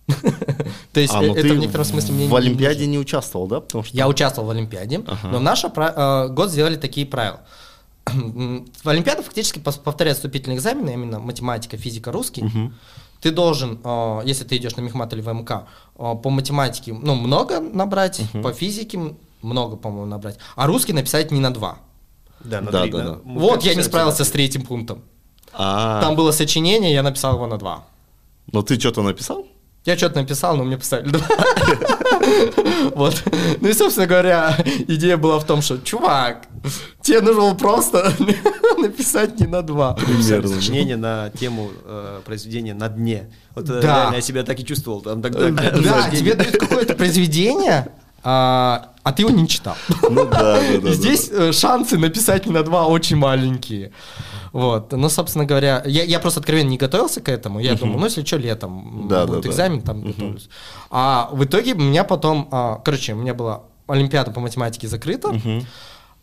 То есть А, ну это ты в некотором смысле мне в Олимпиаде не участвовал, да? Потому что Я участвовал в Олимпиаде, но в наш э, год сделали такие правила. В Олимпиаду фактически повторяют вступительные экзамены, именно математика, физика, русский. Ты должен, э, если ты идешь на мехмат или ВМК, э, по математике ну, много набрать, по физике много, по-моему, набрать, а русский написать не на два. Да, на Да, три, да, на- да. вот я не справился с третьим пунктом. А, Там было сочинение, я написал его на два. но ты что-то написал? Я что-то написал, но мне поставили два. Вот. Ну и, собственно говоря, идея была в том, что, чувак, тебе нужно было просто написать не на два. Примерно. Сочинение на тему э, произведения на дне. Вот э, Да. реально я себя так и чувствовал. Там тогда Да, тебе дают какое-то произведение, а а ты его не читал. Ну да, да, да. Здесь э, шансы написать не на два очень маленькие. Вот, ну, собственно говоря, я, я просто откровенно не готовился к этому. Я думал, ну, если что, летом Да, будет да, да. экзамен, там готовлюсь. А в итоге у меня потом, а, короче, у меня была Олимпиада по математике закрыта,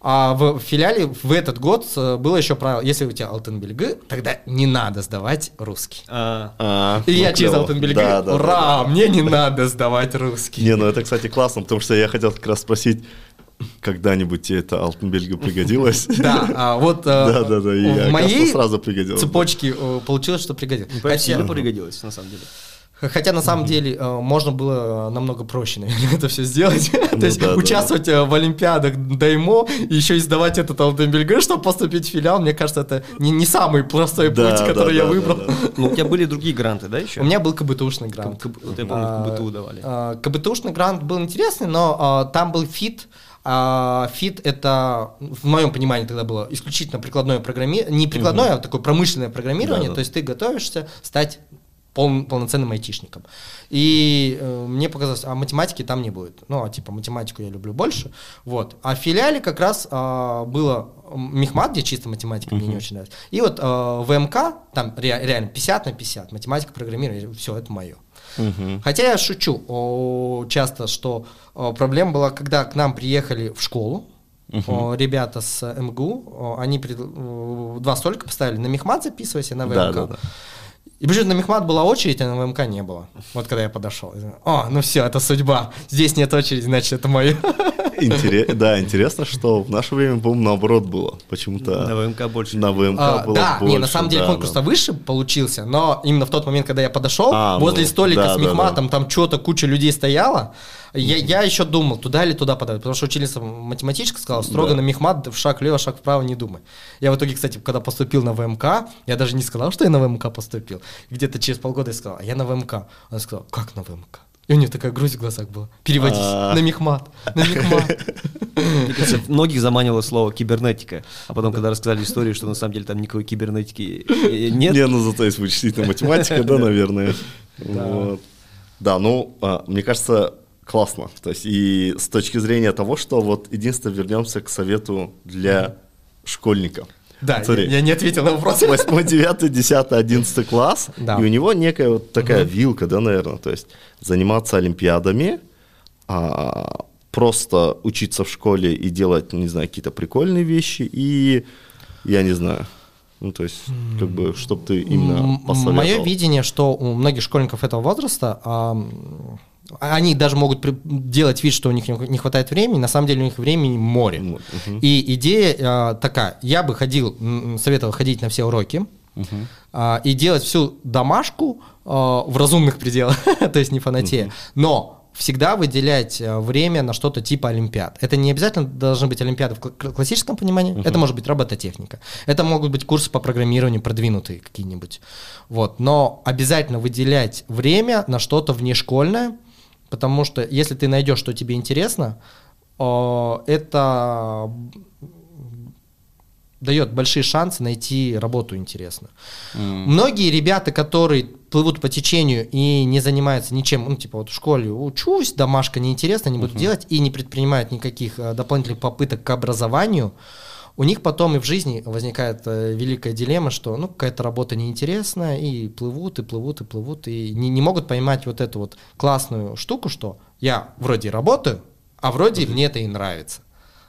а в филиале в этот год э, было еще правило, если у тебя Алтын Бельгы, тогда не надо сдавать русский. А, А, И ну, я через клево. Алтын Бельгы, Да, да, ура, да, да. мне не надо сдавать русский. Не, ну это, кстати, классно, потому что я хотел как раз спросить, когда-нибудь тебе это Алтенбельга пригодилось? Да, а вот э, Да, да, да, в моей сразу цепочке э, получилось, что пригодилось. Почти пригодилось, на самом деле. Хотя на самом деле э, можно было намного проще, наверное, это все сделать. То есть да, да, участвовать э, в Олимпиадах Даймо и еще и сдавать этот Алтенбельгы, чтобы поступить в филиал, мне кажется, это не, не самый простой Да, путь, да, который я да, да, выбрал. да. Ну, у тебя были другие гранты, да, еще? У меня был КБТУшный грант. Вот я помню, А, КБТУ давали. а, КБТУшный грант был интересный, но а, там был ФИТ. А, ФИТ это, в моем понимании тогда было исключительно прикладное программирование, не прикладное, а такое промышленное программирование, Да-да. то есть ты готовишься стать пол- полноценным айтишником. И э, мне показалось, а математики там не будет. Ну, а типа математику я люблю больше. Вот. А в филиале как раз а, было Мехмат, где чисто математика, мне не очень нравится. И вот а, ВМК, там ре- реально 50 на 50, математика, программирование, все, это мое. Мгм. Хотя я шучу о, часто, что о, проблема была, когда к нам приехали в школу, о, ребята с МГУ, они пред- о, два столика поставили, на Мехмат записывайся, на ВМК. Да, да, да. И почему на Мехмат была очередь, а на ВМК не было. Вот когда я подошел. О, ну все, это судьба. Здесь нет очереди, значит, это мое. Интере- Да, интересно, что в наше время, по-моему, наоборот было. Почему-то На ВМК больше. на ВМК А, было да, больше. не, на самом деле да, конкурс-то да. выше получился, но именно в тот момент, когда я подошел, А, возле ну, столика да, с да, мехматом, там что-то куча людей стояла, я, я еще думал, туда или туда подать, потому что учительница математическая сказала, строго Да. на мехмат, в шаг влево, шаг вправо не думай. Я в итоге, кстати, когда поступил на ВМК, я даже не сказал, что я на ВМК поступил. Где-то через полгода я сказал, а я на ВМК. Она сказала, как на ВМК? И у нее такая грусть в глазах была. Переводись. А. На мехмат. На мехмат. Мне кажется, многих заманивало слово кибернетика. А потом, когда рассказали историю, что на самом деле там никакой кибернетики э, нет, Не, ну зато есть вычислительная математика, да, наверное. Да, ну, а, мне кажется, классно. То есть и с точки зрения того, что вот единственное вернемся к совету для школьника. Да, Смотри. я, я не ответил на вопрос. 8, 9, 10, 11 класс, Да. и у него некая вот такая вилка, да, наверное, то есть заниматься олимпиадами, а, просто учиться в школе и делать, не знаю, какие-то прикольные вещи, и я не знаю, ну, то есть, как бы, чтобы ты именно посоветовал. Мое видение, что у многих школьников этого возраста, они даже могут делать вид, что у них не хватает времени, на самом деле у них времени море. Ну, мгм. И идея а, такая, я бы ходил, советовал ходить на все уроки, а, и делать всю домашку а, в разумных пределах, то есть не фанатея, но всегда выделять а, время на что-то типа олимпиад. Это не обязательно должны быть олимпиады в кла- классическом понимании, это может быть робототехника, это могут быть курсы по программированию продвинутые какие-нибудь. Вот. Но обязательно выделять время на что-то внешкольное, потому что если ты найдешь, что тебе интересно, это дает большие шансы найти работу интересную. Многие ребята, которые плывут по течению и не занимаются ничем, ну, типа вот в школе учусь, домашка неинтересна, не буду делать, и не предпринимают никаких э, дополнительных попыток к образованию, у них потом и в жизни возникает э, великая дилемма, что ну какая-то работа неинтересная, и плывут, и плывут, и плывут, и не, не могут поймать вот эту вот классную штуку, что я вроде работаю, а вроде мне это и нравится.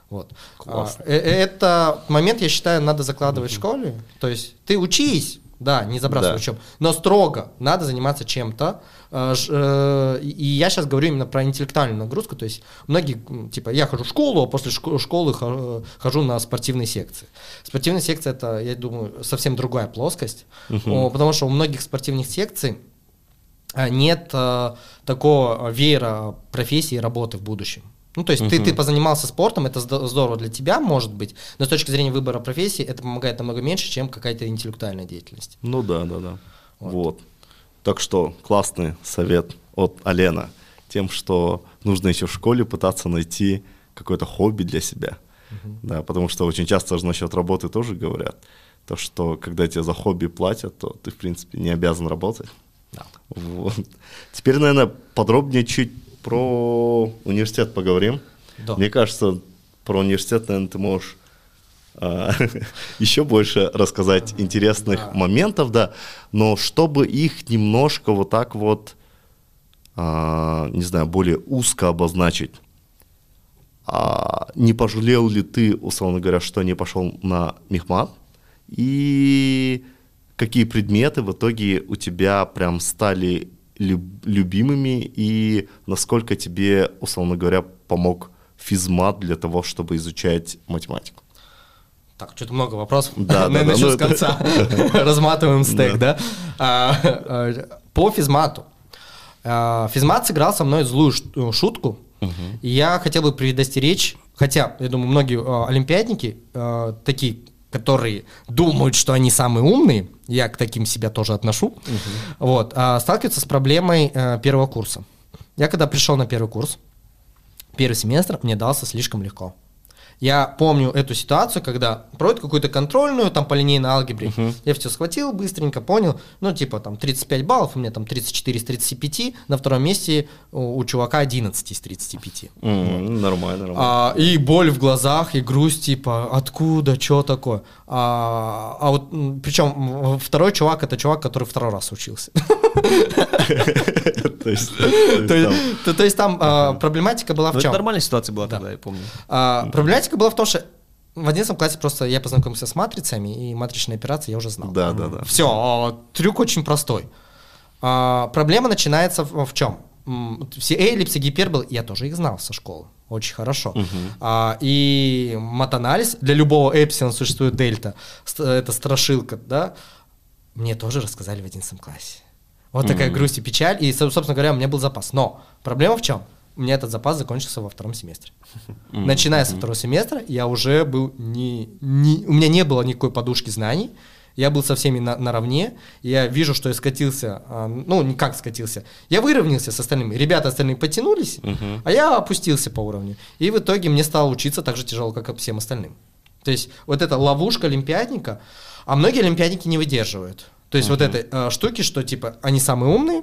Вот. Классно. А, э- э- Это момент, я считаю, надо закладывать в школе. То есть ты учись, да, не забрасывай Да. учебу, но строго надо заниматься чем-то. Ж- э, И я сейчас говорю именно про интеллектуальную нагрузку. То есть многие, типа, я хожу в школу, а после шко- школы хо- хожу на спортивные секции. Спортивная секция это, я думаю, совсем другая плоскость, О, потому что у многих спортивных секций а, нет э, такого веера профессии и работы в будущем. Ну, то есть ты, ты позанимался спортом, это здо- здорово для тебя, может быть, но с точки зрения выбора профессии это помогает намного меньше, чем какая-то интеллектуальная деятельность. Ну да, да, да. Вот. Вот. Так что классный совет от Алена тем, что нужно еще в школе пытаться найти какое-то хобби для себя. Uh-huh. Да, потому что очень часто же насчет работы тоже говорят, то, что когда тебе за хобби платят, то ты, в принципе, не обязан работать. Да. Вот. Теперь, наверное, подробнее чуть про университет поговорим. Да. Мне кажется, про университет, наверное, ты можешь еще больше рассказать интересных моментов, да, но чтобы их немножко вот так вот, а, не знаю, более узко обозначить. А, не пожалел ли ты, условно говоря, что не пошел на Мехмат? И какие предметы в итоге у тебя прям стали любимыми и насколько тебе, условно говоря, помог физмат для того, чтобы изучать математику? Так, что-то много вопросов. Да, да, Начну с конца. Разматываем стек, да? А, а, по физмату. А, физмат сыграл со мной злую шутку. Я хотел бы предостеречь, хотя, я думаю, многие олимпиадники такие, которые думают, что они самые умные, я к таким себя тоже отношу, вот, сталкиваются с проблемой э, первого курса. Я когда пришел на первый курс, первый семестр мне дался слишком легко. Я помню эту ситуацию, когда проводят какую-то контрольную, там по линейной алгебре. Uh-huh. Я все схватил, быстренько понял. Ну, типа там 35 баллов, у меня там 34 из 35. На втором месте у, у чувака 11 из 35. Mm, вот. Нормально, нормально. А, и боль в глазах, и грусть, типа, откуда, что такое. А, а вот, причем второй чувак, это чувак, который второй раз учился. То есть там а, проблематика была в чем? Это нормальная ситуация была тогда, я помню. А, проблематика была в том, что в 11 классе просто я познакомился с матрицами, и матричные операции я уже знал. Да, да, да. Все, а, трюк очень простой. Проблема начинается в чем? Все эллипсы, гиперболы, я тоже их знал со школы очень хорошо. Угу. А, и матанализ, для любого эпсилон существует дельта, это страшилка, да, мне тоже рассказали в 11 классе. Вот такая mm-hmm. грусть и печаль. И, собственно говоря, у меня был запас. Но проблема в чем? У меня этот запас закончился во втором семестре. Mm-hmm. Начиная со второго семестра, я уже был не, не... У меня не было никакой подушки знаний. Я был со всеми на, наравне. Я вижу, что я скатился. А, ну, не как скатился. Я выровнялся с остальными. Ребята остальные потянулись, mm-hmm. а я опустился по уровню. И в итоге мне стало учиться так же тяжело, как и всем остальным. То есть вот эта ловушка олимпиадника, а многие олимпиадники не выдерживают. То есть uh-huh. вот этой э, штуки, что типа они самые умные,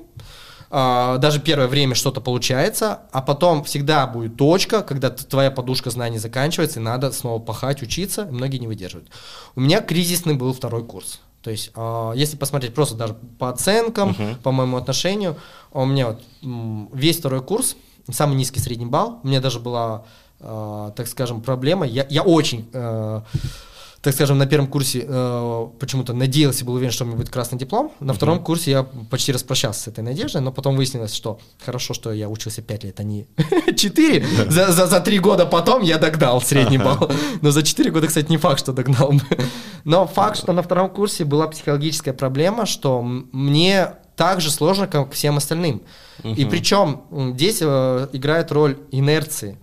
э, даже первое время что-то получается, а потом всегда будет точка, когда твоя подушка знаний заканчивается, и надо снова пахать, учиться, и многие не выдерживают. У меня кризисный был второй курс. То есть, э, если посмотреть просто даже по оценкам, uh-huh. по моему отношению, у меня вот весь второй курс, самый низкий средний балл, у меня даже была, э, так скажем, проблема. Я, я очень э, так скажем, на первом курсе э, почему-то надеялся, был уверен, что у меня будет красный диплом. На uh-huh. втором курсе я почти распрощался с этой надеждой, но потом выяснилось, что хорошо, что я учился 5 лет, а не 4. За, за, за 3 года потом я догнал средний балл. Но за 4 года, кстати, не факт, что догнал бы. Но факт, что на втором курсе была психологическая проблема, что мне так же сложно, как всем остальным. И причем здесь э, играет роль инерции.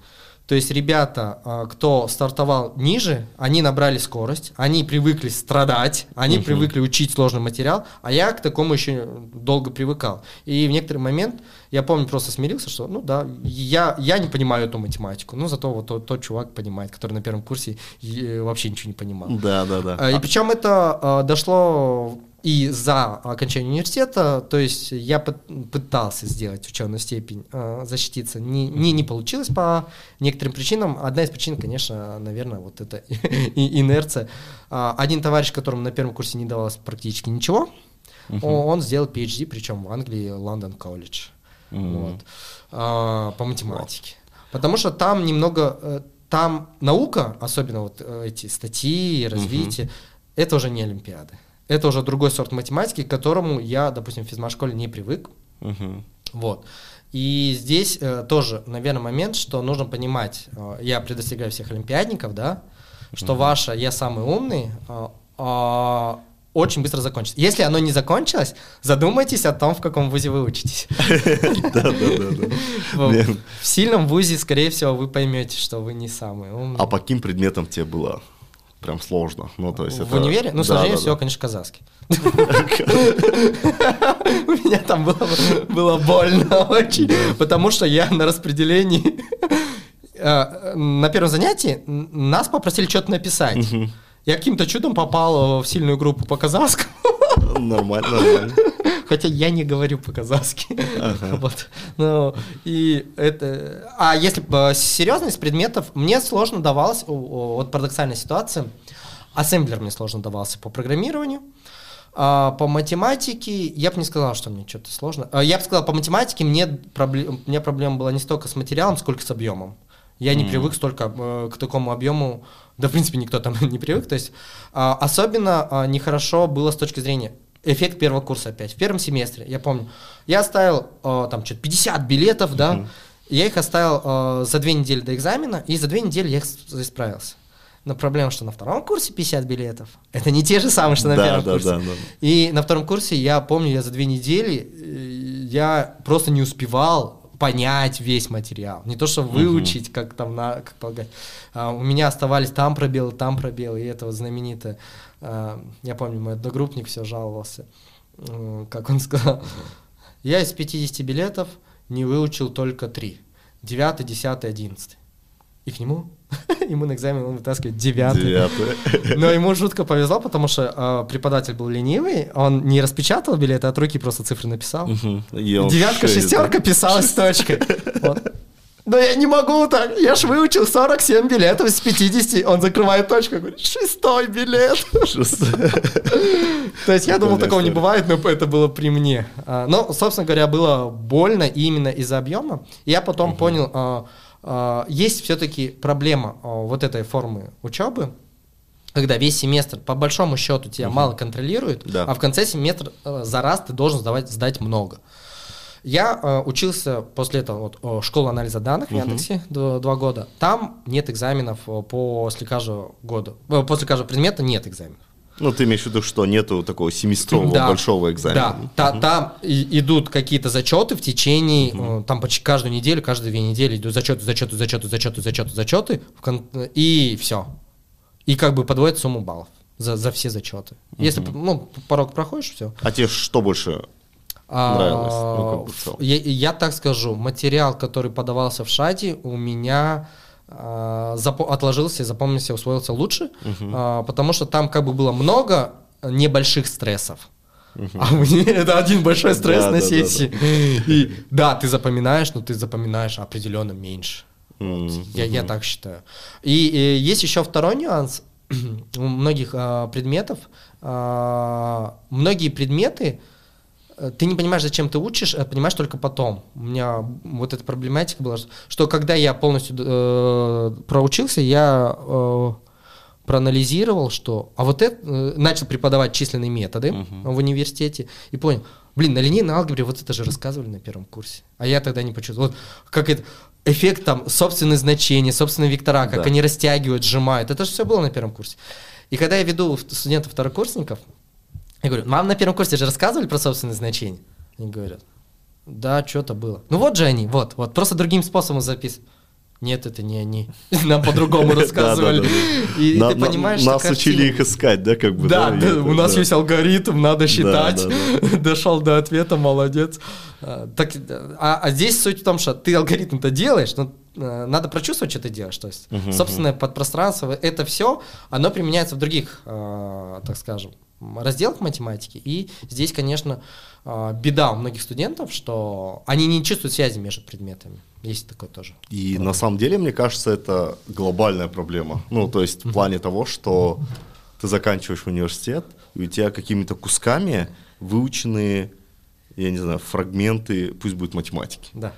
То есть ребята, а, кто стартовал ниже, они набрали скорость, они привыкли страдать, они угу. привыкли учить сложный материал, а я к такому еще долго привыкал. И в некоторый момент я помню, просто смирился, что, ну да, я, я не понимаю эту математику, но зато вот тот, тот чувак понимает, который на первом курсе вообще ничего не понимал. Да, да, да. И причем это а, дошло и за окончание университета, то есть я пытался сделать ученую степень, э, защититься, не, не, не получилось по некоторым причинам. Одна из причин, конечно, наверное, вот это инерция. А, один товарищ, которому на первом курсе не давалось практически ничего, uh-huh. он сделал PhD, причем в Англии, Лондон колледж, uh-huh. вот, а, по математике. Потому что там немного, э, там наука, особенно вот э, эти статьи, развитие, uh-huh. это уже не Олимпиады. Это уже другой сорт математики, к которому я, допустим, в физмат-школе не привык. Угу. Вот. И здесь э, тоже, наверное, момент, что нужно понимать, э, я предостерегаю всех олимпиадников, да, что угу. ваше «я самый умный» э, э, очень быстро закончится. Если оно не закончилось, задумайтесь о том, в каком вузе вы учитесь. Да, да, да. В сильном вузе, скорее всего, вы поймете, что вы не самый умный. А по каким предметам тебе было прям сложно. Ну, то есть В это- универе? Ну, Да, сложнее да, всего, да. конечно, казахский. У меня там было, больно очень, потому что я на распределении э, на первом занятии нас попросили что-то написать. Я каким-то чудом попал в сильную группу по казахскому, Нормально, нормально. хотя я не говорю по-казахски. Вот. Ну, и это... А если бы серьезность предметов, мне сложно давалось, вот парадоксальная ситуация, ассемблер мне сложно давался по программированию, а по математике я бы не сказал, что мне что-то сложно. А Я бы сказал, по математике мне проблем, у меня проблема была не столько с материалом, сколько с объемом. Я не привык столько э, к такому объему, да, в принципе, никто там не привык. То есть а, особенно а, нехорошо было с точки зрения эффект первого курса опять. В первом семестре, я помню, я оставил э, там что-то 50 билетов, да, я их оставил за две недели до экзамена, и за две недели я их исправился. Но проблема, что на втором курсе 50 билетов, это не те же самые, что на Да, первом да, курсе. да, да. И на втором курсе я помню, я за две недели, э, я просто не успевал понять весь материал. Не то, что выучить, как там на, как полагать. А, у меня оставались там пробелы, там пробелы, и это вот знаменитое. а, я помню, мой одногруппник все жаловался. Как он сказал, я из 50 билетов не выучил только три. Девятый, десятый, одиннадцатый. И к нему, ему на экзамен он вытаскивает девятый. Но ему жутко повезло, потому что э, преподаватель был ленивый, он не распечатал билеты, от руки просто цифры написал. Он Девятка, шесть, шестерка писалась с точкой. Вот. Но я не могу так, я ж выучил 47 билетов из 50, он закрывает точку, говорит, шестой билет. да. То есть я думал, такого не бывает, но это было при мне. А, Но, собственно говоря, было больно именно из-за объема. Я потом понял, а, а, есть все-таки проблема а, вот этой формы учебы, когда весь семестр, по большому счету, тебя мало контролирует, Да. а в конце семестра э, за раз ты должен сдавать, сдать много. Я э, учился после этого вот, о, школа анализа данных в Яндексе д- два года. Там нет экзаменов э, после каждого года. Э, После каждого предмета нет экзаменов. Ну, ты имеешь в виду, что нету такого семестрового Да. большого экзамена? Да, та- там идут какие-то зачеты в течение, э, там почти каждую неделю, каждые две недели идут зачеты, зачеты, зачеты, зачеты, зачеты, зачеты, и все. И как бы подводят сумму баллов за, за все зачеты. Если ну, порог проходишь, все. А тебе что больше нравилось? Ну, как бы. А, я, я так скажу, материал, который подавался в шате, у меня а, отложился, запомнился, усвоился лучше, а, потому что там как бы было много небольших стрессов. А мне это один большой стресс Да, на да, да, сессии. И да, ты запоминаешь, но ты запоминаешь определенно меньше. Я, я так считаю. И, есть еще второй нюанс. У многих а, предметов, а, многие предметы, ты не понимаешь, зачем ты учишь, а понимаешь только потом. У меня вот эта проблематика была, что- когда я полностью э, проучился, я э, проанализировал, что... А вот это... э, начал преподавать численные методы в университете и понял, блин, на линейной алгебре вот это же рассказывали на первом курсе. А я тогда не почувствовал. Вот как это... Эффект там, собственные значения, собственные вектора, как Да. они растягивают, сжимают. Это же все было на первом курсе. И когда я веду студентов-второкурсников, я говорю, вам на первом курсе же рассказывали про собственные значения? Они говорят, да, что-то было. Ну вот же они, вот, вот, просто другим способом записывают. Нет, это не они. Нам по-другому рассказывали. И ты понимаешь, Нас учили их искать, да, как бы? да, у нас есть алгоритм, надо считать. Дошел до ответа, молодец. А, Так, а, а здесь суть в том, что ты алгоритм-то делаешь, но э, надо прочувствовать, что ты делаешь. То есть, собственное подпространство, это все, оно применяется в других, э, так скажем, разделах математики. И здесь, конечно, э, беда у многих студентов, что они не чувствуют связи между предметами. Есть такое тоже. И на самом деле, мне кажется, это глобальная проблема. Ну, то есть в плане того, что ты заканчиваешь университет, и у тебя какими-то кусками выучены, я не знаю, фрагменты, пусть будет математики. Да.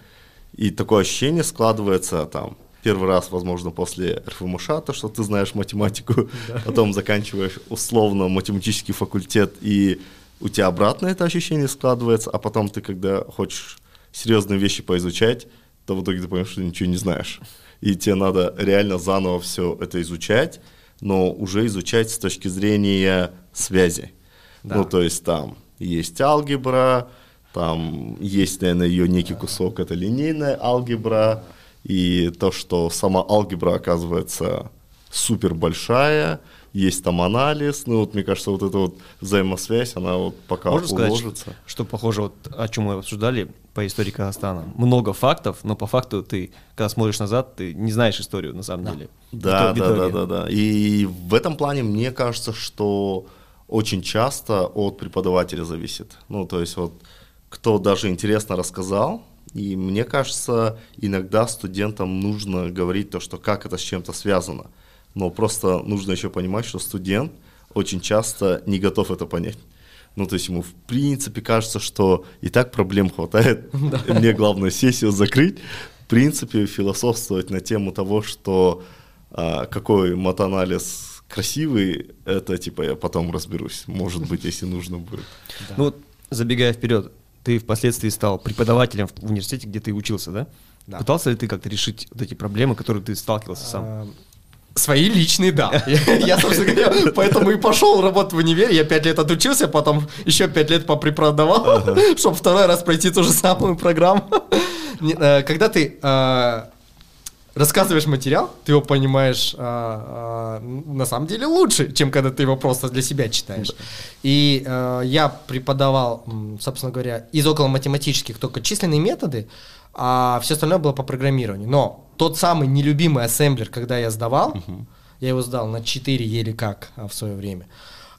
И такое ощущение складывается там первый раз, возможно, после РФМШ, то, что ты знаешь математику, потом заканчиваешь условно математический факультет, и у тебя обратно это ощущение складывается, а потом ты, когда хочешь серьезные вещи поизучать, то в итоге ты понимаешь, что ничего не знаешь. И тебе надо реально заново все это изучать, но уже изучать с точки зрения связи. Да. Ну, то есть там есть алгебра, там есть, наверное, ее некий кусок, это линейная алгебра, и то, что сама алгебра оказывается супер большая, есть там анализ, ну вот мне кажется, вот эта вот взаимосвязь, она вот пока Можно сказать, уложится. что, что похоже, вот о чем мы обсуждали по истории Казахстана. Много фактов, но по факту ты, когда смотришь назад, ты не знаешь историю на самом деле. Да, В да, итоге. да, да, да. И в этом плане мне кажется, что очень часто от преподавателя зависит. Ну, то есть вот кто даже интересно рассказал, и мне кажется, иногда студентам нужно говорить то, что как это с чем-то связано. Но просто нужно еще понимать, что студент очень часто не готов это понять. Ну, то есть ему в принципе кажется, что и так проблем хватает. Мне главное сессию закрыть. В принципе, философствовать на тему того, что а, какой матанализ красивый, это типа я потом разберусь. Может быть, если нужно будет. Ну вот, забегая вперед, ты впоследствии стал преподавателем в университете, где ты учился, да? Да. Пытался ли ты как-то решить вот эти проблемы, которые ты сталкивался сам? А, Свои личные, да. Я, собственно говоря, поэтому и пошел работать в универе. Я пять лет отучился, потом еще пять лет попреподавал, чтобы второй раз пройти ту же самую программу. Э, Когда ты э, рассказываешь материал, ты его понимаешь а, а, на самом деле лучше, чем когда ты его просто для себя читаешь. И э, я преподавал, собственно говоря, из около математических только численные методы, а все остальное было по программированию. Но тот самый нелюбимый ассемблер, когда я сдавал, я его сдал на 4 еле как а, в свое время.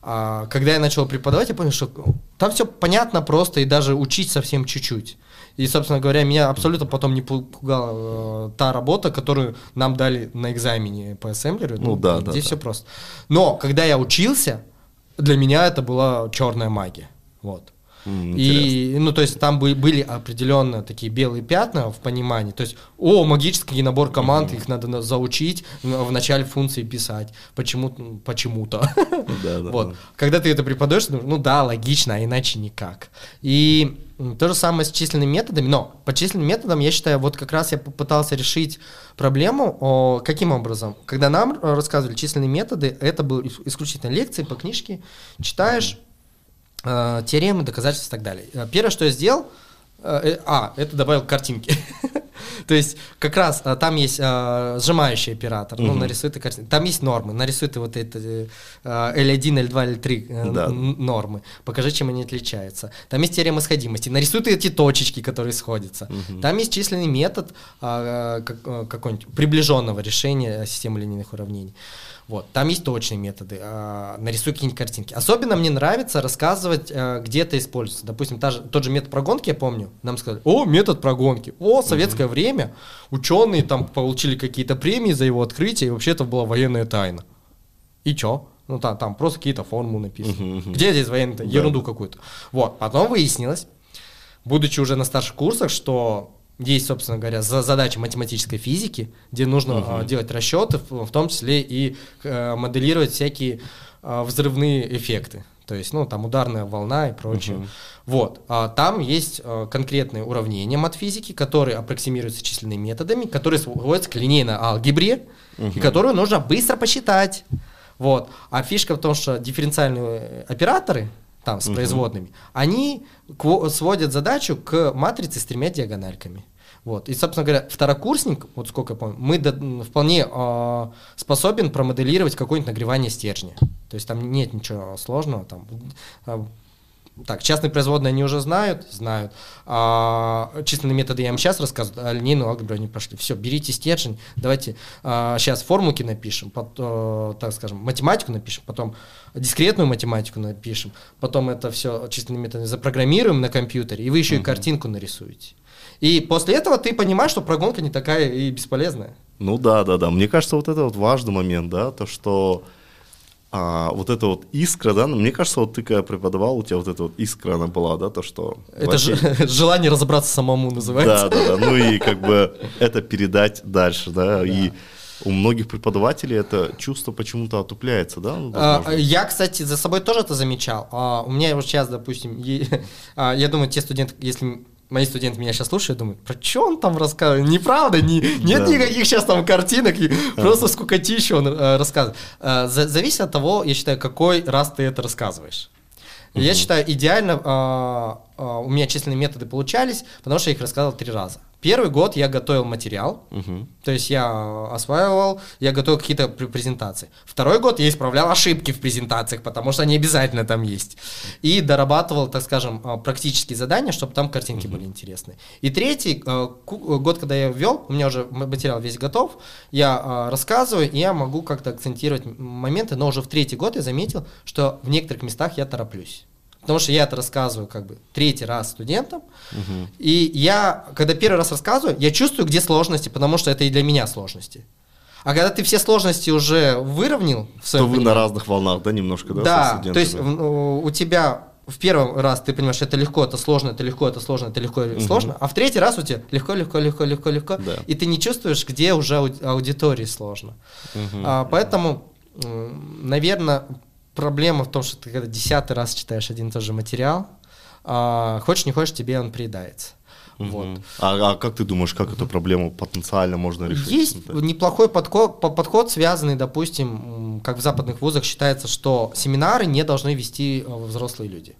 А, когда я начал преподавать, я понял, что там все понятно просто и даже учить совсем чуть-чуть. И, собственно говоря, меня абсолютно потом не пу- пугала э, та работа, которую нам дали на экзамене по ассемблеру. Ну да, да, Здесь да. все просто. Но когда я учился, для меня это была черная магия. Вот. И, ну, то есть там бы- были определенно такие белые пятна в понимании. То есть, о, магический набор команд, их надо на- заучить, в начале функции писать. Почему, почему-то. Да, да, Вот. да. Когда ты это преподаешь, ну да, логично, а иначе никак. И то же самое с численными методами, но по численным методам, я считаю, вот как раз я попытался решить проблему, о, каким образом. Когда нам э, рассказывали численные методы, это были ис- исключительно лекции по книжке, читаешь, э, теоремы, доказательства и так далее. Э, Первое, что я сделал, э, э, а, это добавил картинки. То есть как раз э, там есть э, сжимающий оператор, ну, Мгм. нарисуй ты картинки. Там есть нормы, нарисуй ты вот это э, L1, L2, L3 э, Да. нормы, покажи, чем они отличаются. Там есть теорема сходимости, нарисуй ты эти точечки, которые сходятся. Там есть численный метод а, как- какой-нибудь приближенного решения системы линейных уравнений. Вот, там есть точные методы. а, нарисуй какие-нибудь картинки. Особенно мне нравится рассказывать, э, где это используется. Допустим, та же- тот же метод прогонки, я помню, нам сказали, о, метод прогонки. О, советское время, ученые там получили какие-то премии за его открытие, и вообще это была военная тайна. И чё? Ну там, там просто какие-то формулы написаны. Мгм, мгм. Где здесь военная тайна? Ерунду какую-то. Вот, потом выяснилось, будучи уже на старших курсах, что есть, собственно говоря, за- задача математической физики, где нужно а, делать расчеты, в, том числе и э, моделировать всякие а, взрывные эффекты. То есть, ну, там ударная волна и прочее. Вот. А, там есть а, конкретные уравнения матфизики, которые аппроксимируются численными методами, которые сводятся к линейной алгебре, и которую нужно быстро посчитать. Вот. А фишка в том, что дифференциальные операторы, там, с производными, они сводят задачу к матрице с тремя диагональками. Вот. И, собственно говоря, второкурсник, вот сколько я помню, мы до- вполне а, способен промоделировать какое-нибудь нагревание стержня. То есть там нет ничего сложного. Там, а, так, частные производные они уже знают, знают. А, численные методы я им сейчас рассказываю, а линейную алгебру они пошли. Все, берите стержень, давайте сейчас формулки напишем, пот- э, так скажем, математику напишем, потом дискретную математику напишем, потом это все численные методы запрограммируем на компьютере, и вы еще и картинку нарисуете. И после этого ты понимаешь, что прогонка не такая и бесполезная. Ну да, да, да. Мне кажется, вот это вот важный момент, да, то, что а, вот эта вот искра, да, ну, мне кажется, вот ты когда преподавал, у тебя вот эта вот искра, она была, да, то, что... Это вообще- же желание разобраться самому называется. Да, да, да. Ну и как бы это передать дальше, да. И у многих преподавателей это чувство почему-то отупляется, да? ну, А. Я, кстати, за собой тоже это замечал. А, У меня вот сейчас, допустим, е- а, я думаю, те студенты, если мои студенты меня сейчас слушают, думают, про что он там рассказывает? Неправда, не, нет Да. никаких сейчас там картинок, и просто скукотища он э, рассказывает. А, за- Зависит от того, я считаю, какой раз ты это рассказываешь. Я считаю, идеально а, а, у меня численные методы получались, потому что я их рассказывал три раза. Первый год я готовил материал, Мгм. то есть я осваивал, я готовил какие-то пр- презентации. Второй год я исправлял ошибки в презентациях, потому что они обязательно там есть. И дорабатывал, так скажем, а, практические задания, чтобы там картинки были интересные. И третий э, ку- год, когда я ввел, у меня уже материал весь готов, я а, рассказываю, и я могу как-то акцентировать моменты, но уже в третий год я заметил, что в некоторых местах я тороплюсь. Потому что я это рассказываю как бы третий раз студентам, и я, когда первый раз рассказываю, я чувствую, где сложности, потому что это и для меня сложности. А когда ты все сложности уже выровнял в То вы на разных волнах, да, немножко, да, да, то есть у тебя в первый раз ты понимаешь, это легко, это сложно, это легко, это сложно, это легко, это сложно, а в третий раз у тебя легко, легко, легко, легко, легко, Да. и ты не чувствуешь, где уже ауди- аудитории сложно. Мгм. А, поэтому, наверное, проблема в том, что ты когда десятый раз читаешь один и тот же материал, а, хочешь не хочешь, тебе он приедается. Вот. А, а как ты думаешь, как эту проблему потенциально можно решить? Есть Да. неплохой подход, по- подход, связанный, допустим, как в западных вузах считается, что семинары не должны вести э, взрослые люди.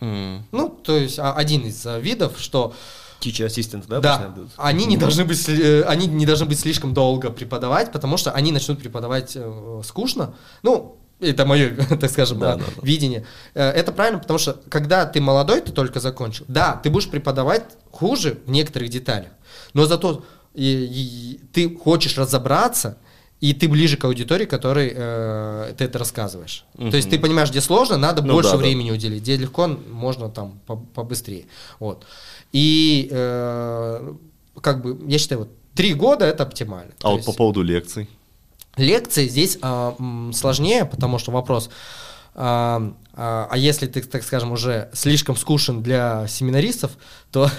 М. Ну, то есть а, один из э, видов, что Teacher assistant, да? да, они не должны быть, э, они не должны быть слишком долго преподавать, потому что они начнут преподавать скучно. Ну, это мое, так скажем, Да, э, да, да. видение. Э, Это правильно, потому что когда ты молодой, ты только закончил, да, ты будешь преподавать хуже в некоторых деталях, но зато и- и ты хочешь разобраться, и ты ближе к аудитории, которой э, ты это рассказываешь. То есть ты понимаешь, где сложно, надо Ну больше да, да. времени уделить, где легко, можно там по- побыстрее. Вот. И э, как бы, я считаю, вот три года это оптимально. А То вот есть по поводу лекций? Лекции здесь а, сложнее, потому что вопрос, а, а, а если ты, так скажем, уже слишком скучен для семинаристов, то,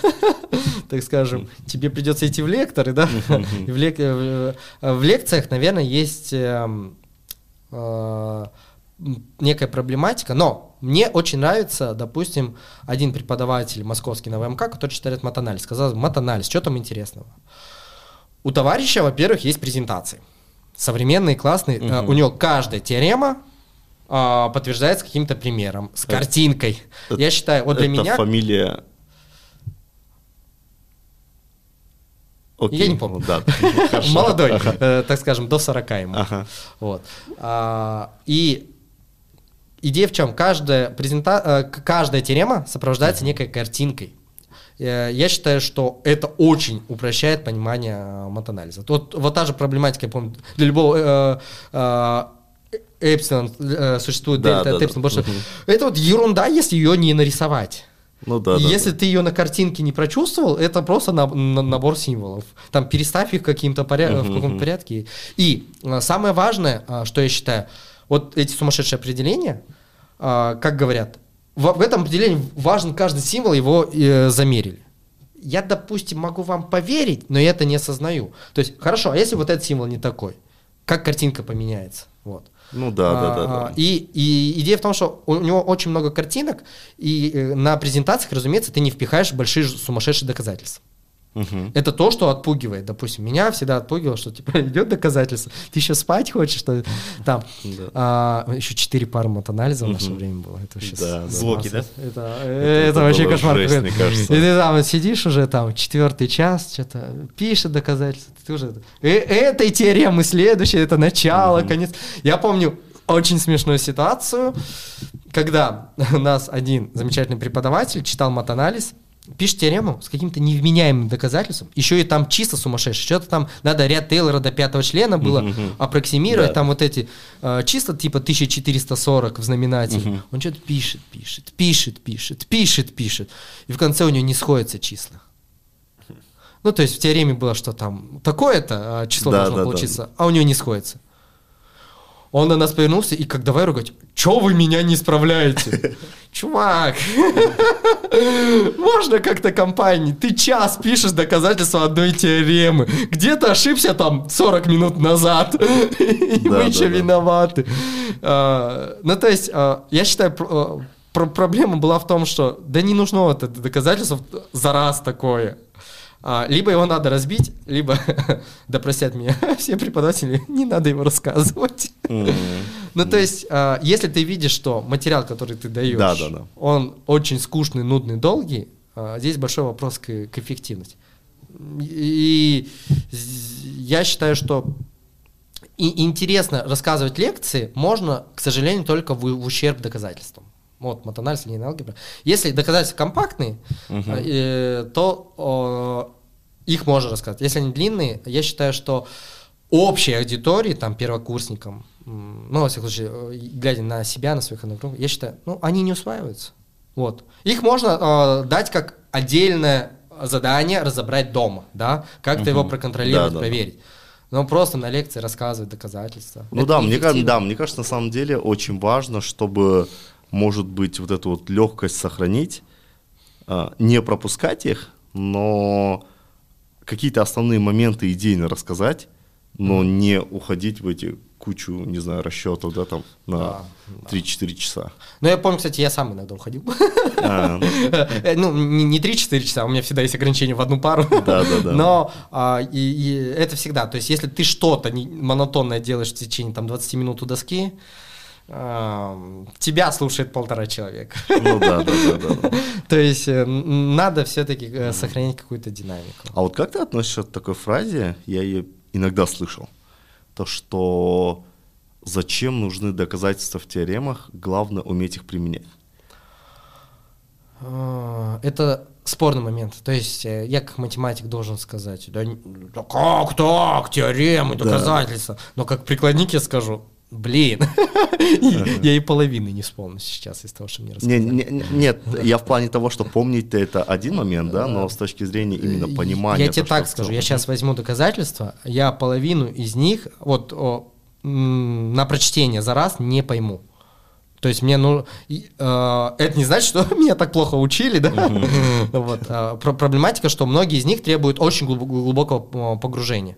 так скажем, тебе придется идти в лекторы, да? В, лек- э, в лекциях, наверное, есть э, некая проблематика, но мне очень нравится, допустим, один преподаватель московский на ВМК, который читает матанализ. Сказал, матанализ, что там интересного? У товарища, во-первых, есть презентации. Современные, классные. Э, У него каждая теорема а, подтверждается каким-то примером, с Это- картинкой. это- Я считаю, вот для Это меня... фамилия... Окей. Я не помню. Ну, Да. Молодой, Ага. э, так скажем, до 40 ему. Ага. Вот. А, и идея в чем? Каждая, презента... э, каждая теорема сопровождается некой картинкой. Э, Я считаю, что это очень упрощает понимание э, матанализа. Вот, вот та же проблематика, я помню, для любого э, э, эпсилон э, существует Да, дельта да, да. эпсилон, что Мгм. это вот ерунда, если ее не нарисовать. Ну да, да. если да. ты ее на картинке не прочувствовал, это просто на- на- набор символов. Там переставь их каким-то поря- в Мгм, каком-то мгм. порядке. И а, самое важное, а, что я считаю, вот эти сумасшедшие определения, а, как говорят, в, в этом определении важен каждый символ, его э, замерили. Я, допустим, могу вам поверить, но я это не осознаю. То есть, хорошо, а если вот этот символ не такой, как картинка поменяется? Вот. Ну да, да, да, А, да. И, и идея в том, что у него очень много картинок, и э, на презентациях, разумеется, ты не впихаешь большие сумасшедшие доказательства. Мгм. Это то, что отпугивает. Допустим, меня всегда отпугивало, что типа идет доказательство, ты еще спать хочешь, что там. Да. А, еще четыре пары матанализа в наше время было. Это вообще Да. Звуки, да? Это, э, это вообще кошмар. жесть, мне кажется. И ты там сидишь уже там четвертый час, что-то пишет доказательства. Ты уже «Э, этой теоремы следующее, это начало, конец. Я помню очень смешную ситуацию, когда у нас один замечательный преподаватель читал матанализ, пишет теорему с каким-то невменяемым доказательством, еще и там чисто сумасшедший, что-то там надо ряд Тейлора до пятого члена было Мгм. аппроксимировать, Да. там вот эти э, числа типа 1440 в знаменателе. Мгм. Он что-то пишет, пишет, пишет, пишет, пишет, пишет. И в конце у него не сходятся числа. Ну, то есть в теореме было, что там такое-то а, число Да, должно да, да. получиться, а у него не сходится. Он на нас повернулся и как давай ругать, чё вы меня не исправляете? Чувак, можно как-то компании? Ты час пишешь доказательства одной теоремы. Где-то ошибся там 40 минут назад. И мы еще виноваты. А, Ну, то есть, а, я считаю, а, пр- проблема была в том, что да не нужно это доказательство за раз такое. А, Либо его надо разбить, либо, да простят меня все преподаватели, не надо его рассказывать. М. Ну, то есть, а, если ты видишь, что материал, который ты даешь, Да, да, да. он очень скучный, нудный, долгий, а, здесь большой вопрос к, к эффективности. И я считаю, что и интересно рассказывать лекции можно, к сожалению, только в, в ущерб доказательствам. Вот, матанализ, линейная алгебра. Если доказательства компактные, uh-huh. э, то э, их можно рассказать. Если они длинные, я считаю, что общей аудитории, там, первокурсникам, ну, во всяком случае, э, глядя на себя, на своих одногруппников, я считаю, ну, они не усваиваются. Вот. Их можно э, дать как отдельное задание разобрать дома, да, как-то угу. его проконтролировать, да, да, проверить. Но просто на лекции рассказывать доказательства. Ну да мне, да, мне кажется, на самом деле очень важно, чтобы, может быть, вот эту вот легкость сохранить, э, не пропускать их, но какие-то основные моменты идейно рассказать, но не уходить в эти кучу, не знаю, расчетов, да, там, на да, 3-4 часа. Ну, я помню, кстати, я сам иногда уходил. А, ну, э, ну не 3-4 часа, у меня всегда есть ограничение в одну пару. Да, да, да. Но а, и, и это всегда, то есть, если ты что-то монотонное делаешь в течение там 20 минут у доски, тебя слушает полтора человека. Ну да, да, да, да. То есть э, надо все-таки э, сохранять какую-то динамику. А вот как ты относишься к такой фразе? Я ее иногда слышал то, что зачем нужны доказательства в теоремах, главное уметь их применять. А, это спорный момент. То есть э, я как математик должен сказать, да, да как так, теоремы, доказательства. Да. Но как прикладник я скажу, Блин, я и половины не вспомню сейчас из того, что мне рассказали. Не, не, нет, я в плане того, что помнить это один момент, да, но с точки зрения именно понимания. Я тебе так скажу, я сейчас возьму доказательства, я половину из них вот на прочтение за раз не пойму. То есть мне ну э, это не значит, что меня так плохо учили, да. вот э, проблематика, что многие из них требуют очень глубокого погружения.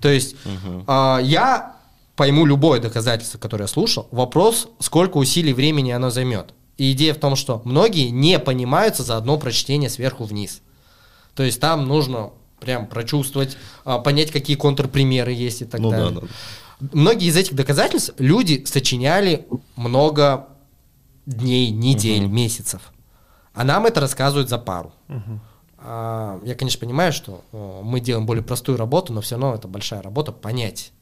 То есть э, я пойму любое доказательство, которое я слушал. Вопрос, сколько усилий времени оно займет. И идея в том, что многие не понимаются за одно прочтение сверху вниз. То есть там нужно прям прочувствовать, а, понять, какие контрпримеры есть и так ну, далее. Да, да. Многие из этих доказательств люди сочиняли много дней, недель, угу. месяцев. А нам это рассказывают за пару. Угу. Я, конечно, понимаю, что мы делаем более простую работу, но все равно это большая работа понять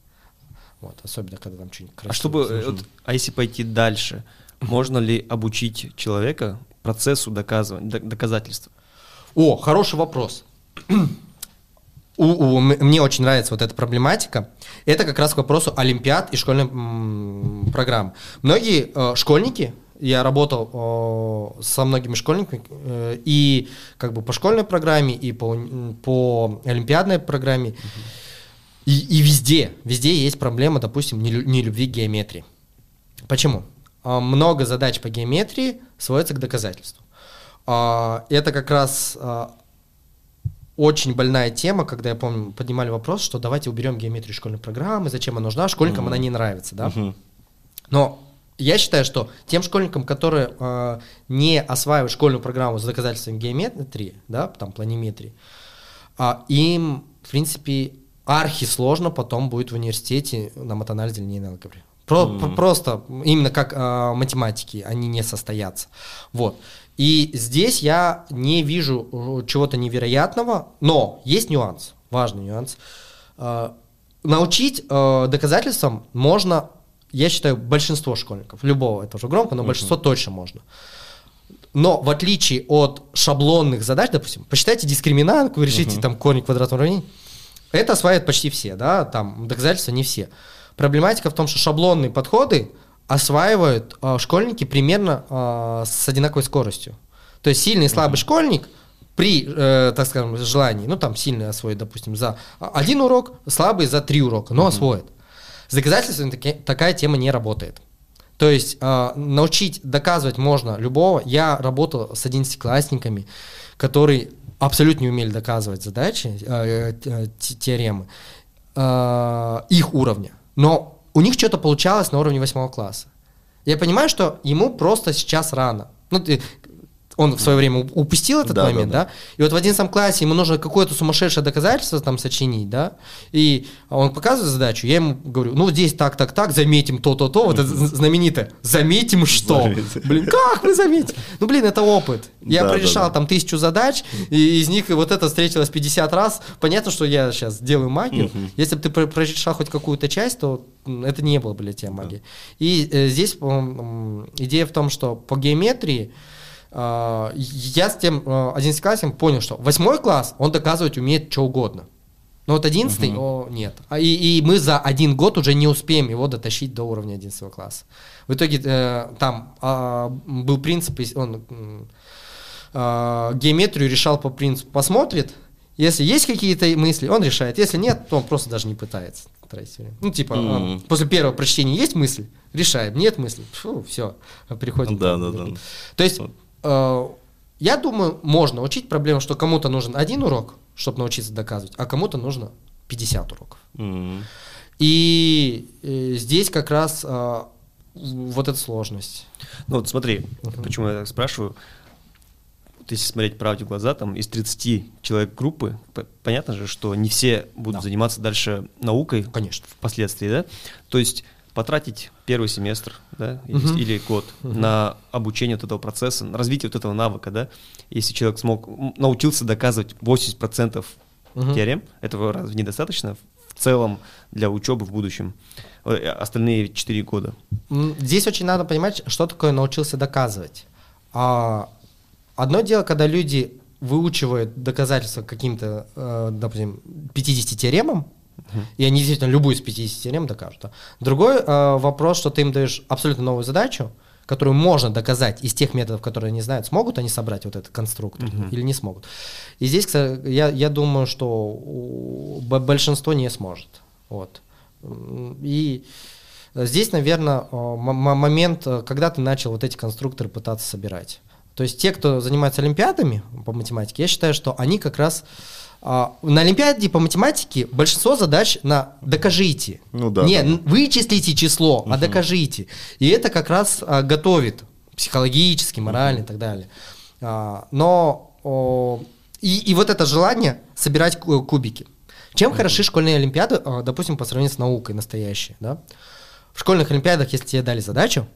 вот, особенно, когда там что-нибудь красивое. А чтобы, вот, а если пойти дальше, можно ли обучить человека процессу доказывания, доказательств? О, хороший вопрос. У, у, мне очень нравится вот эта проблематика. Это как раз к вопросу олимпиад и школьной м, программы. Многие э, школьники, я работал э, со многими школьниками э, и как бы по школьной программе, и по, по олимпиадной программе. Uh-huh и, и везде, везде есть проблема, допустим, нелюбви к геометрии. Почему? А, много задач по геометрии сводятся к доказательству. А, это как раз а, очень больная тема, когда я помню, поднимали вопрос, что давайте уберем геометрию школьной программы, зачем она нужна, школьникам mm-hmm. она не нравится, да. Mm-hmm. Но я считаю, что тем школьникам, которые э, не осваивают школьную программу с доказательством геометрии, да, там планиметрии, э, им, в принципе, архи сложно потом будет в университете на матанализе линейной алгебре. Про, mm. Просто именно как э, математики, они не состоятся. Вот. И здесь я не вижу э, чего-то невероятного, но есть нюанс, важный нюанс. Э, научить э, доказательствам можно, я считаю, большинство школьников, любого, это уже громко, но mm-hmm. большинство точно можно. Но в отличие от шаблонных задач, допустим, посчитайте дискриминант, вы решите uh-huh. там корень квадратного уравнения, это осваивают почти все, да, там доказательства не все. Проблематика в том, что шаблонные подходы осваивают э, школьники примерно э, с одинаковой скоростью. То есть сильный и слабый uh-huh. школьник при, э, так скажем, желании, ну там сильный освоит, допустим, за один урок, слабый за три урока, но uh-huh. освоит. С доказательствами таки, такая тема не работает. То есть э, научить доказывать можно любого. Я работал с одиннадцатиклассниками, которые абсолютно не умели доказывать задачи, э, э, теоремы э, их уровня. Но у них что-то получалось на уровне восьмого класса. Я понимаю, что ему просто сейчас рано. Ну, он в свое время упустил этот Да, да, момент, да, да. и вот в 11 классе ему нужно какое-то сумасшедшее доказательство там сочинить, да, и он показывает задачу, я ему говорю, ну, здесь так, так, так, заметим то, то, то, вот это знаменитое, заметим что? Заметим. Блин, как вы заметите? Ну, блин, это опыт. Я Да, да, прорешал да. там тысячу задач, и из них вот это встретилось 50 раз. Понятно, что я сейчас делаю магию. Если бы ты про- прорешал хоть какую-то часть, то это не было бы для тебя магии. И э, здесь м, идея в том, что по геометрии я с тем э, 11 классом понял, что 8 класс, он доказывать умеет что угодно. Но вот 11 о, нет. А и, и мы за один год уже не успеем его дотащить до уровня 11 класса. В итоге э, там а, был принцип, он а, геометрию решал по принципу посмотрит, если есть какие-то мысли, он решает. Если нет, то он просто даже не пытается тратить время. Ну, типа, а, Мгм. после первого прочтения есть мысль, решаем. Нет мысли, фу, все, переходим. Да, да, да. То есть, я думаю, можно учить проблему, что кому-то нужен один урок, чтобы научиться доказывать, а кому-то нужно 50 уроков. И э, здесь как раз э, вот эта сложность. Ну вот смотри, почему я так спрашиваю. Вот если смотреть правде в глаза, там из 30 человек группы, понятно же, что не все будут Да. заниматься дальше наукой Конечно. впоследствии, да? То есть потратить первый семестр, да, или, Мгм. или год на обучение вот этого процесса, на развитие вот этого навыка, да, если человек смог, научился доказывать 80% Мгм. теорем, этого разве недостаточно в целом для учебы в будущем? Э, Остальные 4 года. Здесь очень надо понимать, что такое научился доказывать. А, одно дело, когда люди выучивают доказательства каким-то, э, допустим, 50 теоремам, и они действительно любую из 50 теорем докажут. да. Другой э, вопрос, что ты им даешь абсолютно новую задачу, которую можно доказать из тех методов, которые они знают, смогут они собрать вот этот конструктор или не смогут. И здесь, кстати, я, я думаю, что большинство не сможет. Вот. И здесь, наверное, момент, э, когда ты начал вот эти конструкторы пытаться собирать. То есть те, кто занимается олимпиадами по математике, я считаю, что они как раз на олимпиаде по математике большинство задач на докажите. Ну да, Не, да, вычислите число, а докажите. И это как раз а, готовит психологически, морально и так далее. А, но и, и вот это желание собирать ку- кубики. Чем хороши школьные олимпиады, а, допустим, по сравнению с наукой настоящей, да? В школьных олимпиадах, если тебе дали задачу,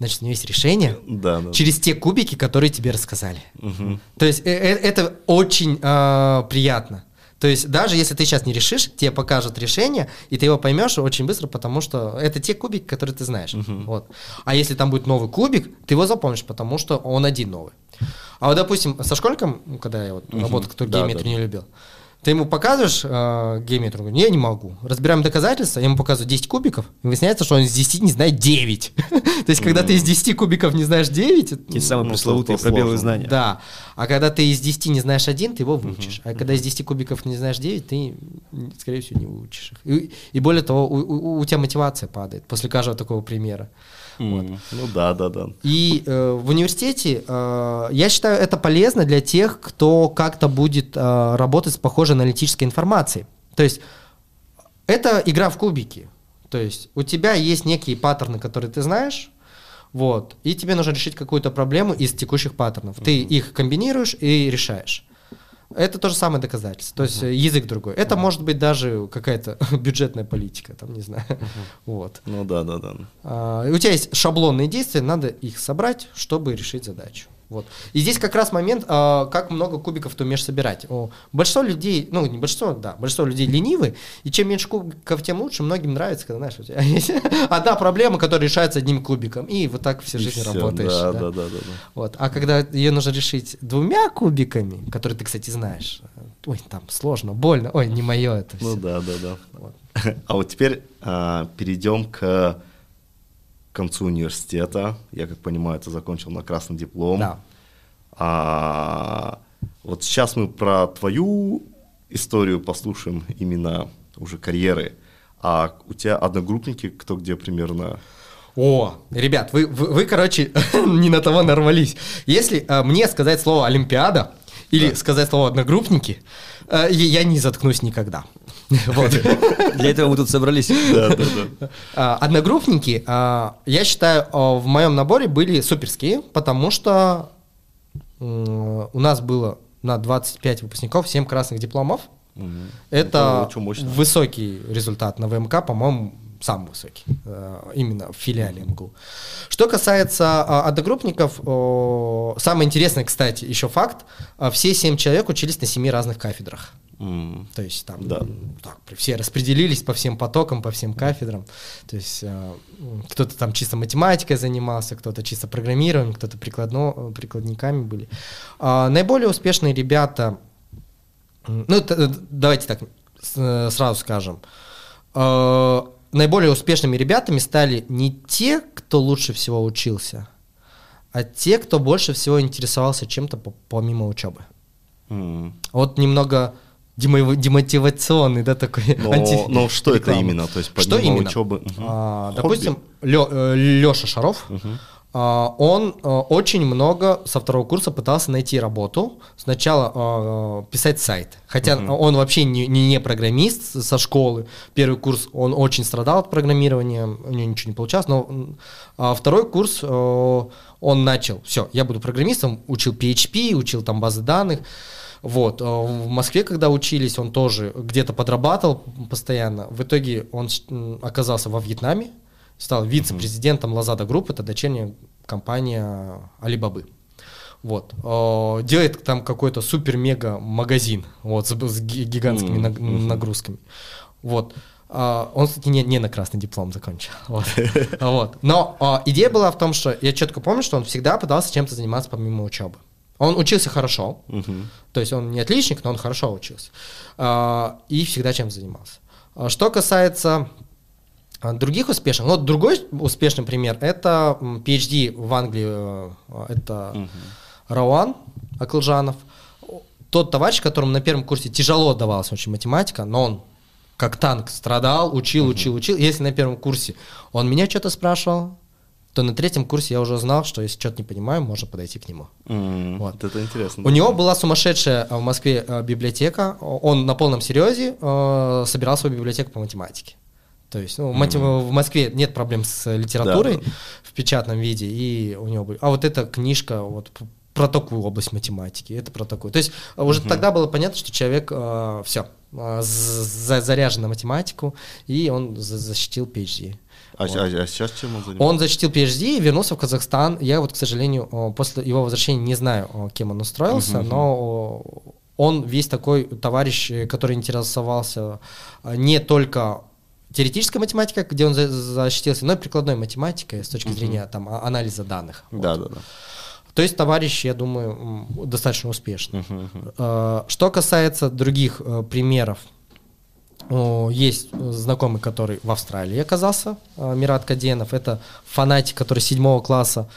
значит, у нее есть решение Да, да. через те кубики, которые тебе рассказали. Мгм. То есть э- э- это очень э, приятно. То есть даже если ты сейчас не решишь, тебе покажут решение, и ты его поймешь очень быстро, потому что это те кубики, которые ты знаешь. Вот. А если там будет новый кубик, ты его запомнишь, потому что он один новый. А вот, допустим, со школьником, когда я вот работал, который Да, геометрию да. не любил, ты ему показываешь э, геометрию, он говорит, я не могу. Разбираем доказательства, я ему показываю 10 кубиков, и выясняется, что он из 10 не знает 9. То есть, когда ты из 10 кубиков не знаешь 9, это- Те самые Ну, пресловутые пробелы знания. да. А когда ты из 10 не знаешь один, ты его выучишь. А когда из 10 кубиков не знаешь 9, ты, скорее всего, не выучишь их. И, более того, у тебя мотивация падает после каждого такого примера. Ну да, да, да. И э, в университете, э, я считаю, это полезно для тех, кто как-то будет э, работать с похожей аналитической информацией. То есть это игра в кубики. То есть у тебя есть некие паттерны, которые ты знаешь, вот, и тебе нужно решить какую-то проблему из текущих паттернов. Ты их комбинируешь и решаешь. Это то же самое доказательство, то есть э, язык другой. Это может быть даже какая-то бюджетная политика, там не знаю. Вот. Ну да, да, да. А, у тебя есть шаблонные действия, надо их собрать, чтобы решить задачу. Вот. И здесь как раз момент, а, как много кубиков ты умеешь собирать. О, большинство людей, ну не большинство, да, большинство людей ленивы, и чем меньше кубиков, тем лучше. Многим нравится, когда, знаешь, у тебя есть одна проблема, которая решается одним кубиком, и вот так всю жизнь всё, работаешь. Да, да. да, да, да. Вот. А когда ее нужно решить двумя кубиками, которые ты, кстати, знаешь, ой, там сложно, больно, ой, не мое это. Ну всё. да, да, да. Вот. А вот теперь а, перейдем к концу университета. Я как понимаю, ты закончил на красный диплом. Да. А, вот сейчас мы про твою историю послушаем именно уже карьеры. А у тебя одногруппники, кто где примерно? О, ребят, вы, вы, вы, короче, не на того нарвались. Если э, мне сказать слово Олимпиада или сказать слово одногруппники, э, я не заткнусь никогда. Вот. Для этого мы тут собрались. Да, да, да. А, Одногруппники, а, я считаю, а, в моем наборе были суперские, потому что у нас было на 25 выпускников 7 красных дипломов. Мгм. Это мощно. высокий результат на ВМК, по-моему, самый высокий, э, именно в филиале МГУ. Что касается а, одногруппников, о, самый интересный, кстати, еще факт, а, все семь человек учились на семи разных кафедрах. М. То есть там Да. так, все распределились по всем потокам, по всем кафедрам. То есть э, кто-то там чисто математикой занимался, кто-то чисто программированием, кто-то прикладно, э, прикладниками были. А, наиболее успешные ребята, ну т- т- давайте так э, сразу скажем, Э, наиболее успешными ребятами стали не те, кто лучше всего учился, а те, кто больше всего интересовался чем-то по- помимо учебы. М. Вот немного демо- демотивационный, да, такой Но, анти- но что это именно? То есть Что помимо именно? учебы? Мгм. А, Хобби? допустим, Леша Шаров, а, он а, очень много со второго курса пытался найти работу. Сначала а, писать сайт. Хотя он вообще не, не, программист со школы. Первый курс он очень страдал от программирования, у него ничего не получалось. Но а, второй курс а, он начал, все, я буду программистом, учил PHP, учил там базы данных. Вот. а В Москве, когда учились, он тоже где-то подрабатывал постоянно. В итоге он оказался во Вьетнаме, стал вице-президентом Lazada Group, это дочерняя компания Алибабы. Вот. Э, Делает там какой-то супер-мега-магазин вот, с, с ги- гигантскими мгм. нагрузками. Вот. А, Он, кстати, не, не на красный диплом закончил. Вот. Вот. Но а, идея была в том, что я четко помню, что он всегда пытался чем-то заниматься помимо учебы. Он учился хорошо, Мгм. то есть он не отличник, но он хорошо учился. А, И всегда чем занимался. Что касается других успешных, вот другой успешный пример это PhD в Англии, э, это Мгм. Рауан Аклжанов. Тот товарищ, которому на первом курсе тяжело давалась очень математика, но он как танк страдал, учил, учил, учил. Если на первом курсе он меня что-то спрашивал, то на третьем курсе я уже знал, что если что-то не понимаю, можно подойти к нему. М, Вот. Это интересно. У него была сумасшедшая э, в Москве э, библиотека. Он на полном серьезе э, собирал свою библиотеку по математике. То есть ну, мати- в Москве нет проблем с литературой Да, в печатном виде, и у него были. А вот эта книжка вот про такую область математики, это про такую. То есть э, уже тогда было понятно, что человек все заряжен на математику, и он за- защитил PhD. А, Вот. а- а сейчас чем он занимается? Он защитил PhD и вернулся в Казахстан. Я вот, к сожалению, после его возвращения не знаю, кем он устроился, Мгм. но он весь такой товарищ, э, который интересовался э, не только теоретической математикой, где он за- защитился, но и прикладной математикой с точки зрения там, а- анализа данных. Вот. Да, да, да. То есть товарищ, я думаю, достаточно успешный. Э, Что касается других э, примеров, есть э, знакомый, который в Австралии оказался, э, Мират Каденов. Это фанатик, который седьмого класса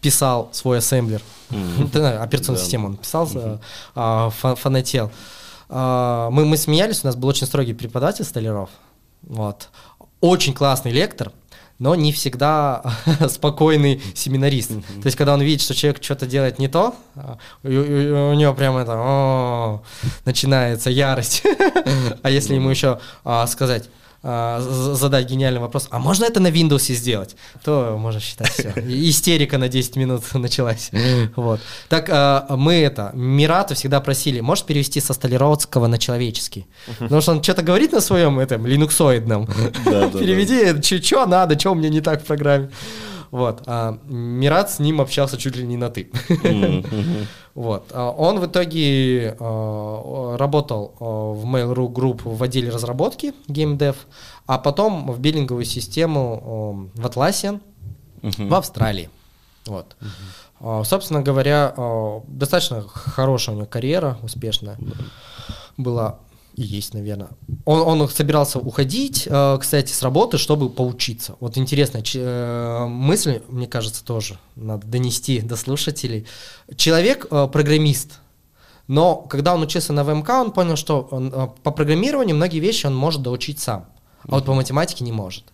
писал свой ассемблер. Операционную Да. систему он писал, а, фа- фанател. А, Мы, мы смеялись, у нас был очень строгий преподаватель Столяров. Вот. Очень классный лектор, но не всегда спокойный семинарист. То есть, когда он видит, что человек что-то делает не то, а, у, у- у него прямо это «О», начинается ярость. А если ему еще а, сказать, а, задать гениальный вопрос, а можно это на Windows сделать, то можно считать все. Истерика на 10 минут началась. Вот. Так а, мы это, Мирата всегда просили, можешь перевести со столяродского на человеческий? Потому что он что-то говорит на своем этом линуксоидном. Переведи, что надо, что у меня не так в программе. Вот. А Мират с ним общался чуть ли не на ты. Вот. А Он в итоге э, работал э, в Mail.ru Group в отделе разработки GameDev, а потом в биллинговую систему э, в Мгм. в Австралии. Вот. А, Собственно говоря, достаточно хорошая у него карьера, успешная была есть, наверное. Он, он собирался уходить, э, кстати, с работы, чтобы поучиться. Вот интересная э, мысль, мне кажется, тоже надо донести до слушателей. Человек э, программист, но когда он учился на ВМК, он понял, что он, по программированию многие вещи он может доучить сам, а вот по математике не может.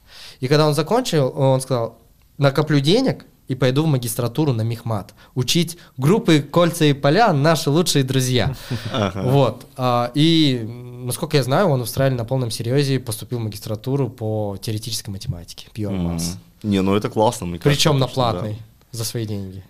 И когда он закончил, он сказал, накоплю денег и пойду в магистратуру на Мехмат. Учить группы кольца и поля наши лучшие друзья. Ага. Вот. А, И, насколько я знаю, он в Австралии на полном серьезе поступил в магистратуру по теоретической математике, Pure. Maths. Не, ну это классно, мне кажется. Причем на что, да. платный, за свои деньги.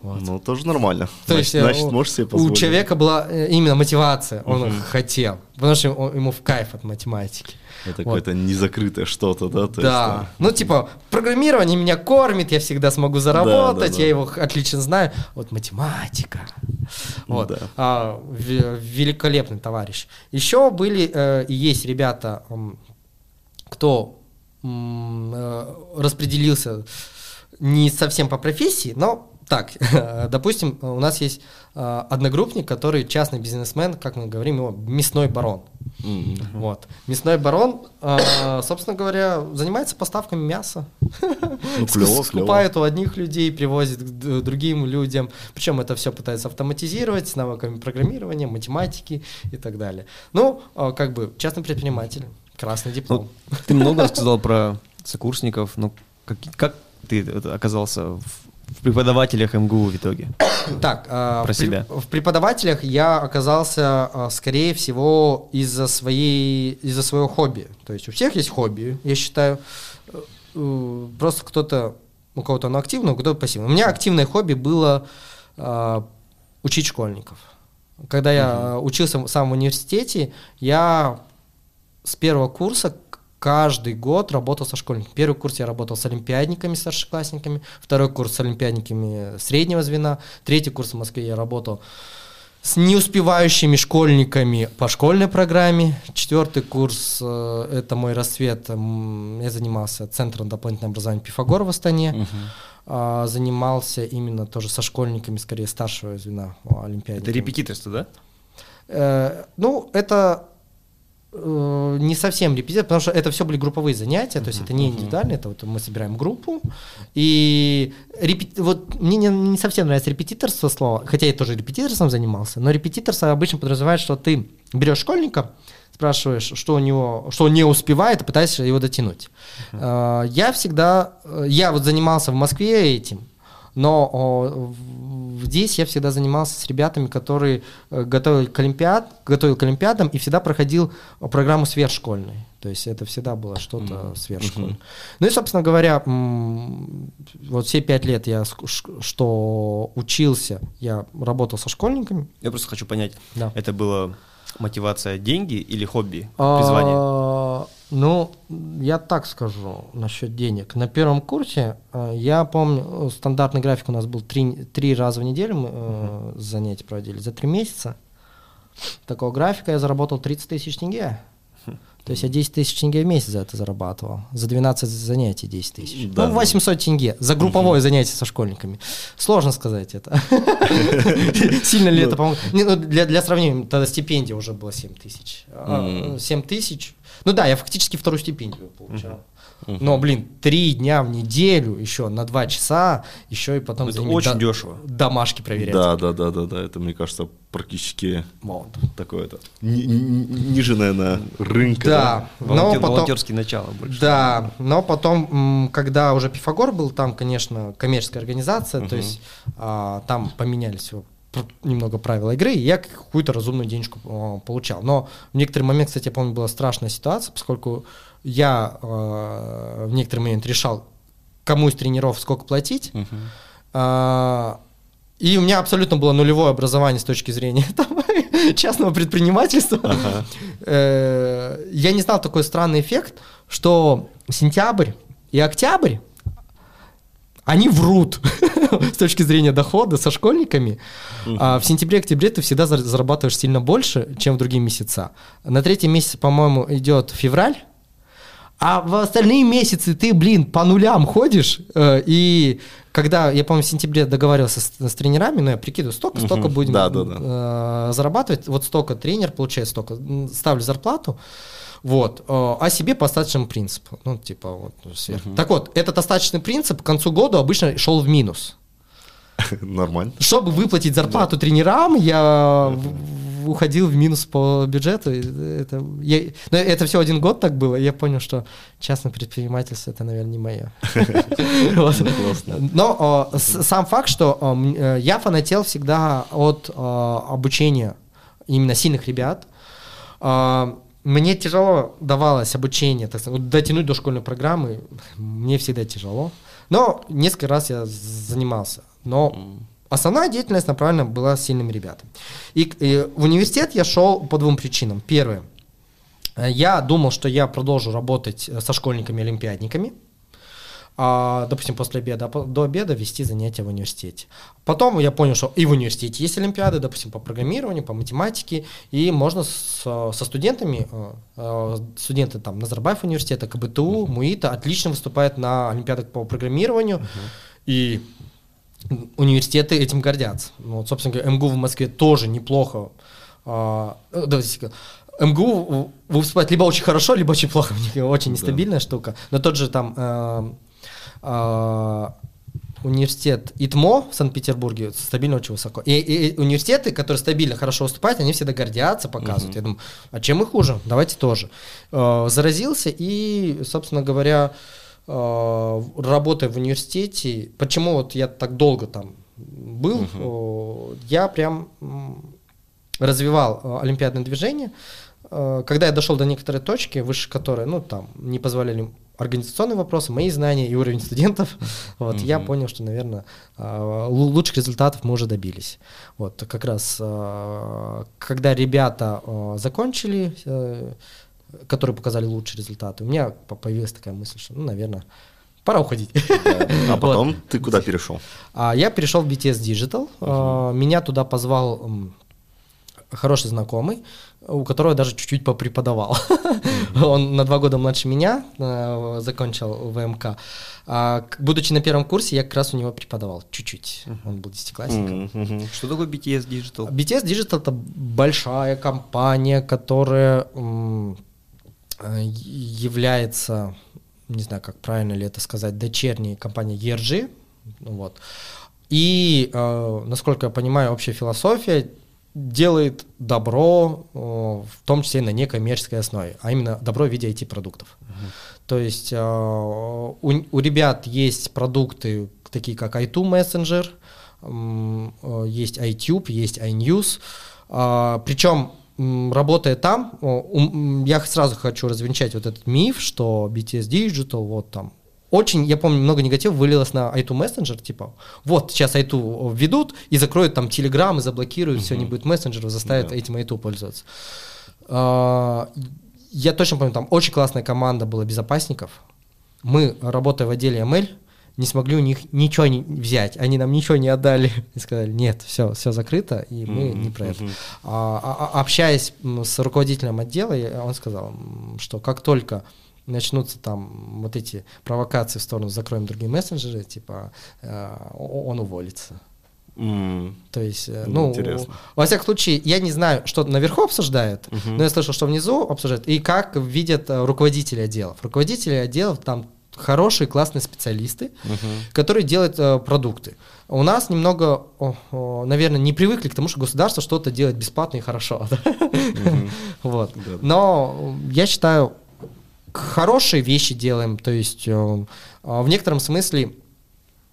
Вот. Ну, тоже нормально. То значит, есть, значит, у, можешь себе у позволить. человека была э, именно мотивация, он Мгм. хотел, потому что ему в кайф от математики. Это Вот. какое-то незакрытое что-то, да? То есть, да, ну типа программирование меня кормит, я всегда смогу заработать, да, да. я его отлично знаю. Вот математика, вот Да. А, ве- великолепный товарищ. Еще были э, и есть ребята, кто м, э, распределился не совсем по профессии, но так, допустим, у нас есть э, одногруппник, который частный бизнесмен, как мы говорим, его мясной барон. Мгм. Вот. Мясной барон, э, собственно говоря, занимается поставками мяса. Ну, клево, Скупает у одних людей, привозит к другим людям. Причем это все пытается автоматизировать с навыками программирования, математики и так далее. Ну, э, как бы частный предприниматель, красный диплом. Ну, ты много сказал про сокурсников, но как, как ты оказался в, в преподавателях МГУ в итоге? Так, э, Про в, себя. в преподавателях я оказался, э, скорее всего, из-за своей, из-за своего хобби. То есть у всех есть хобби, я считаю. Э, э, Просто кто-то, у кого-то оно активно, у кого-то пассивно. У меня активное хобби было э, учить школьников. Когда я э, учился в самом университете, я с первого курса каждый год работал со школьниками. Первый курс я работал с олимпиадниками, старшеклассниками, второй курс с олимпиадниками среднего звена, третий курс в Москве я работал с неуспевающими школьниками по школьной программе. Четвертый курс э, это мой рассвет. Я занимался центром дополнительного образования Пифагор в Астане. А, занимался именно тоже со школьниками, скорее старшего звена олимпиады. Это репетиторство, да? Э, ну, это э, не совсем репетитор, потому что это все были групповые занятия, то есть это не индивидуально, это вот мы собираем группу. И репет- вот мне не, не совсем нравится репетиторство слово, хотя я тоже репетиторством занимался, но репетиторство обычно подразумевает, что ты берешь школьника, спрашиваешь, что у него, что он не успевает, и пытаешься его дотянуть. Э, Я всегда, э, я вот занимался в Москве этим, но здесь я всегда занимался с ребятами, которые э, готовили к олимпиад, готовил к олимпиадам и всегда проходил программу сверхшкольной. То есть это всегда было что-то сверхшкольное. Ну и, собственно говоря, вот все пять лет я, что учился, я работал со школьниками. Я просто хочу понять, Да. это была мотивация деньги или хобби, призвание? А, Ну, я так скажу насчет денег. На первом курсе, э, я помню, э, стандартный график у нас был три, три раза в неделю мы э, занятия проводили. За три месяца такого графика я заработал 30 тысяч тенге. То есть я 10 тысяч тенге в месяц за это зарабатывал. За 12 занятий 10 тысяч. Да, ну, да. 800 тенге за групповое занятие со школьниками. Сложно сказать это. Сильно ли это помогло? Не, ну, Для сравнения, тогда стипендия уже была 7 тысяч. А, Мгм. 7 тысяч. Ну да, я фактически вторую стипендию получал. Но, блин, три дня в неделю еще на два часа, еще и потом Это за ними очень до- дешево. домашки проверять. Да, да, да, да, да. Это, мне кажется, практически Вот. такое-то. ни- ни- Ниже, наверное, рынка. Да, но Волонтер- потом... Волонтерские начала больше. Да, но потом, когда уже Пифагор был, там, конечно, коммерческая организация, то Мгм. есть а, там поменялись пр- немного правила игры, и я какую-то разумную денежку а, получал. Но в некоторый момент, кстати, я помню, была страшная ситуация, поскольку я а, в некоторый момент решал, кому из тренеров сколько платить, Мгм. а, и у меня абсолютно было нулевое образование с точки зрения там, частного предпринимательства. Ага. Э, Я не знал такой странный эффект, что сентябрь и октябрь, они врут с точки зрения дохода со школьниками. А в сентябре-октябре ты всегда зар- зарабатываешь сильно больше, чем в другие месяца. На третьем месяце, по-моему, идет февраль, а в остальные месяцы ты, блин, по нулям ходишь, э, и когда, я помню, в сентябре договаривался с, с тренерами, ну, я прикидываю, столько, столько будем Да, да, да. э, зарабатывать, вот столько тренер получает, столько, ставлю зарплату, вот, а себе по остаточному принципу, ну, типа, вот, сверх. Так вот, этот остаточный принцип к концу года обычно шел в минус. Нормально. Чтобы выплатить зарплату тренерам, я уходил в минус по бюджету. Это, я- но это все один год так было. и Я понял, что частное предпринимательство это, наверное, не мое. Но э, сам факт, что э, я фанател всегда от обучения именно сильных ребят. Э, Мне тяжело давалось обучение, так сказать, вот дотянуть до школьной программы. Мне всегда тяжело. Но несколько раз я занимался. Но основная деятельность направлена была сильными ребятами. И, и в университет я шел по двум причинам. Первое. Я думал, что я продолжу работать со школьниками-олимпиадниками а, допустим, после обеда, а до обеда вести занятия в университете. Потом я понял, что и в университете есть олимпиады, допустим, по программированию, по математике, и можно с, со студентами, э, э, студенты там Назарбаев университета, КБТУ, uh-huh. МУИТа отлично выступают на олимпиадах по программированию, uh-huh. и университеты этим гордятся. Ну, вот, собственно говоря, МГУ в Москве тоже неплохо. А, э, давайте МГУ выступает либо очень хорошо, либо очень плохо, очень нестабильная да. штука. Но тот же там университет ИТМО в Санкт-Петербурге стабильно очень высоко. И, и, и университеты, которые стабильно хорошо выступают, они всегда гордятся, показывают. Uh-huh. Я думаю, а чем мы хуже? Давайте тоже. Э, заразился и, собственно говоря, э, работая в университете, почему вот я так долго там был, uh-huh. э, я прям развивал э, олимпиадное движение. Э, когда я дошел до некоторой точки, выше которой, ну, там, не позволяли организационные вопросы, мои знания и уровень студентов, вот, mm-hmm. я понял, что, наверное, а, лучших результатов мы уже добились. Вот, как раз, а, когда ребята а, закончили, э, которые показали лучшие результаты, у меня появилась такая мысль, что, ну, наверное, пора уходить. А потом ты куда перешел? Я перешел в BTS Digital. Меня туда позвал хороший знакомый, у которого даже чуть-чуть попреподавал. Mm-hmm. Он на два года младше меня, э, закончил ВМК. А, будучи на первом курсе, я как раз у него преподавал чуть-чуть. Mm-hmm. Он был десятиклассником. Mm-hmm. Что такое BTS Digital? BTS Digital — это большая компания, которая м- э, является, не знаю, как правильно ли это сказать, дочерней компанией ERG. Вот. И, э, насколько я понимаю, общая философия делает добро, э, в том числе на некоммерческой основе, а именно добро в виде IT-продуктов. Uh-huh. То есть э, у, у ребят есть продукты, такие как iTunes Messenger, э, есть iTube, есть iNews, причем работая там, я сразу хочу развенчать вот этот миф, что BTS Digital, вот там очень, я помню, много негатива вылилось на i Messenger, типа, вот, сейчас i введут и закроют там Telegram и заблокируют, uh-huh. все, не будет мессенджеров, заставят yeah. этим i пользоваться. А, я точно помню, там очень классная команда была безопасников. Мы, работая в отделе ML, не смогли у них ничего не взять, они нам ничего не отдали и сказали, нет, все, все закрыто, и мы mm-hmm. не про это. Mm-hmm. А, а, общаясь с руководителем отдела, он сказал, что как только начнутся там вот эти провокации в сторону закроем другие мессенджеры, типа э, он уволится. Mm. То есть, э, ну, Интересно. во всяком случае, я не знаю, что наверху обсуждают, uh-huh. но я слышал, что внизу обсуждают, и как видят э, руководители отделов. Руководители отделов там хорошие, классные специалисты, uh-huh. которые делают э, продукты. У нас немного, о, о, наверное, не привыкли к тому, что государство что-то делает бесплатно и хорошо. Uh-huh. вот. Но я считаю, хорошие вещи делаем, то есть э, э, в некотором смысле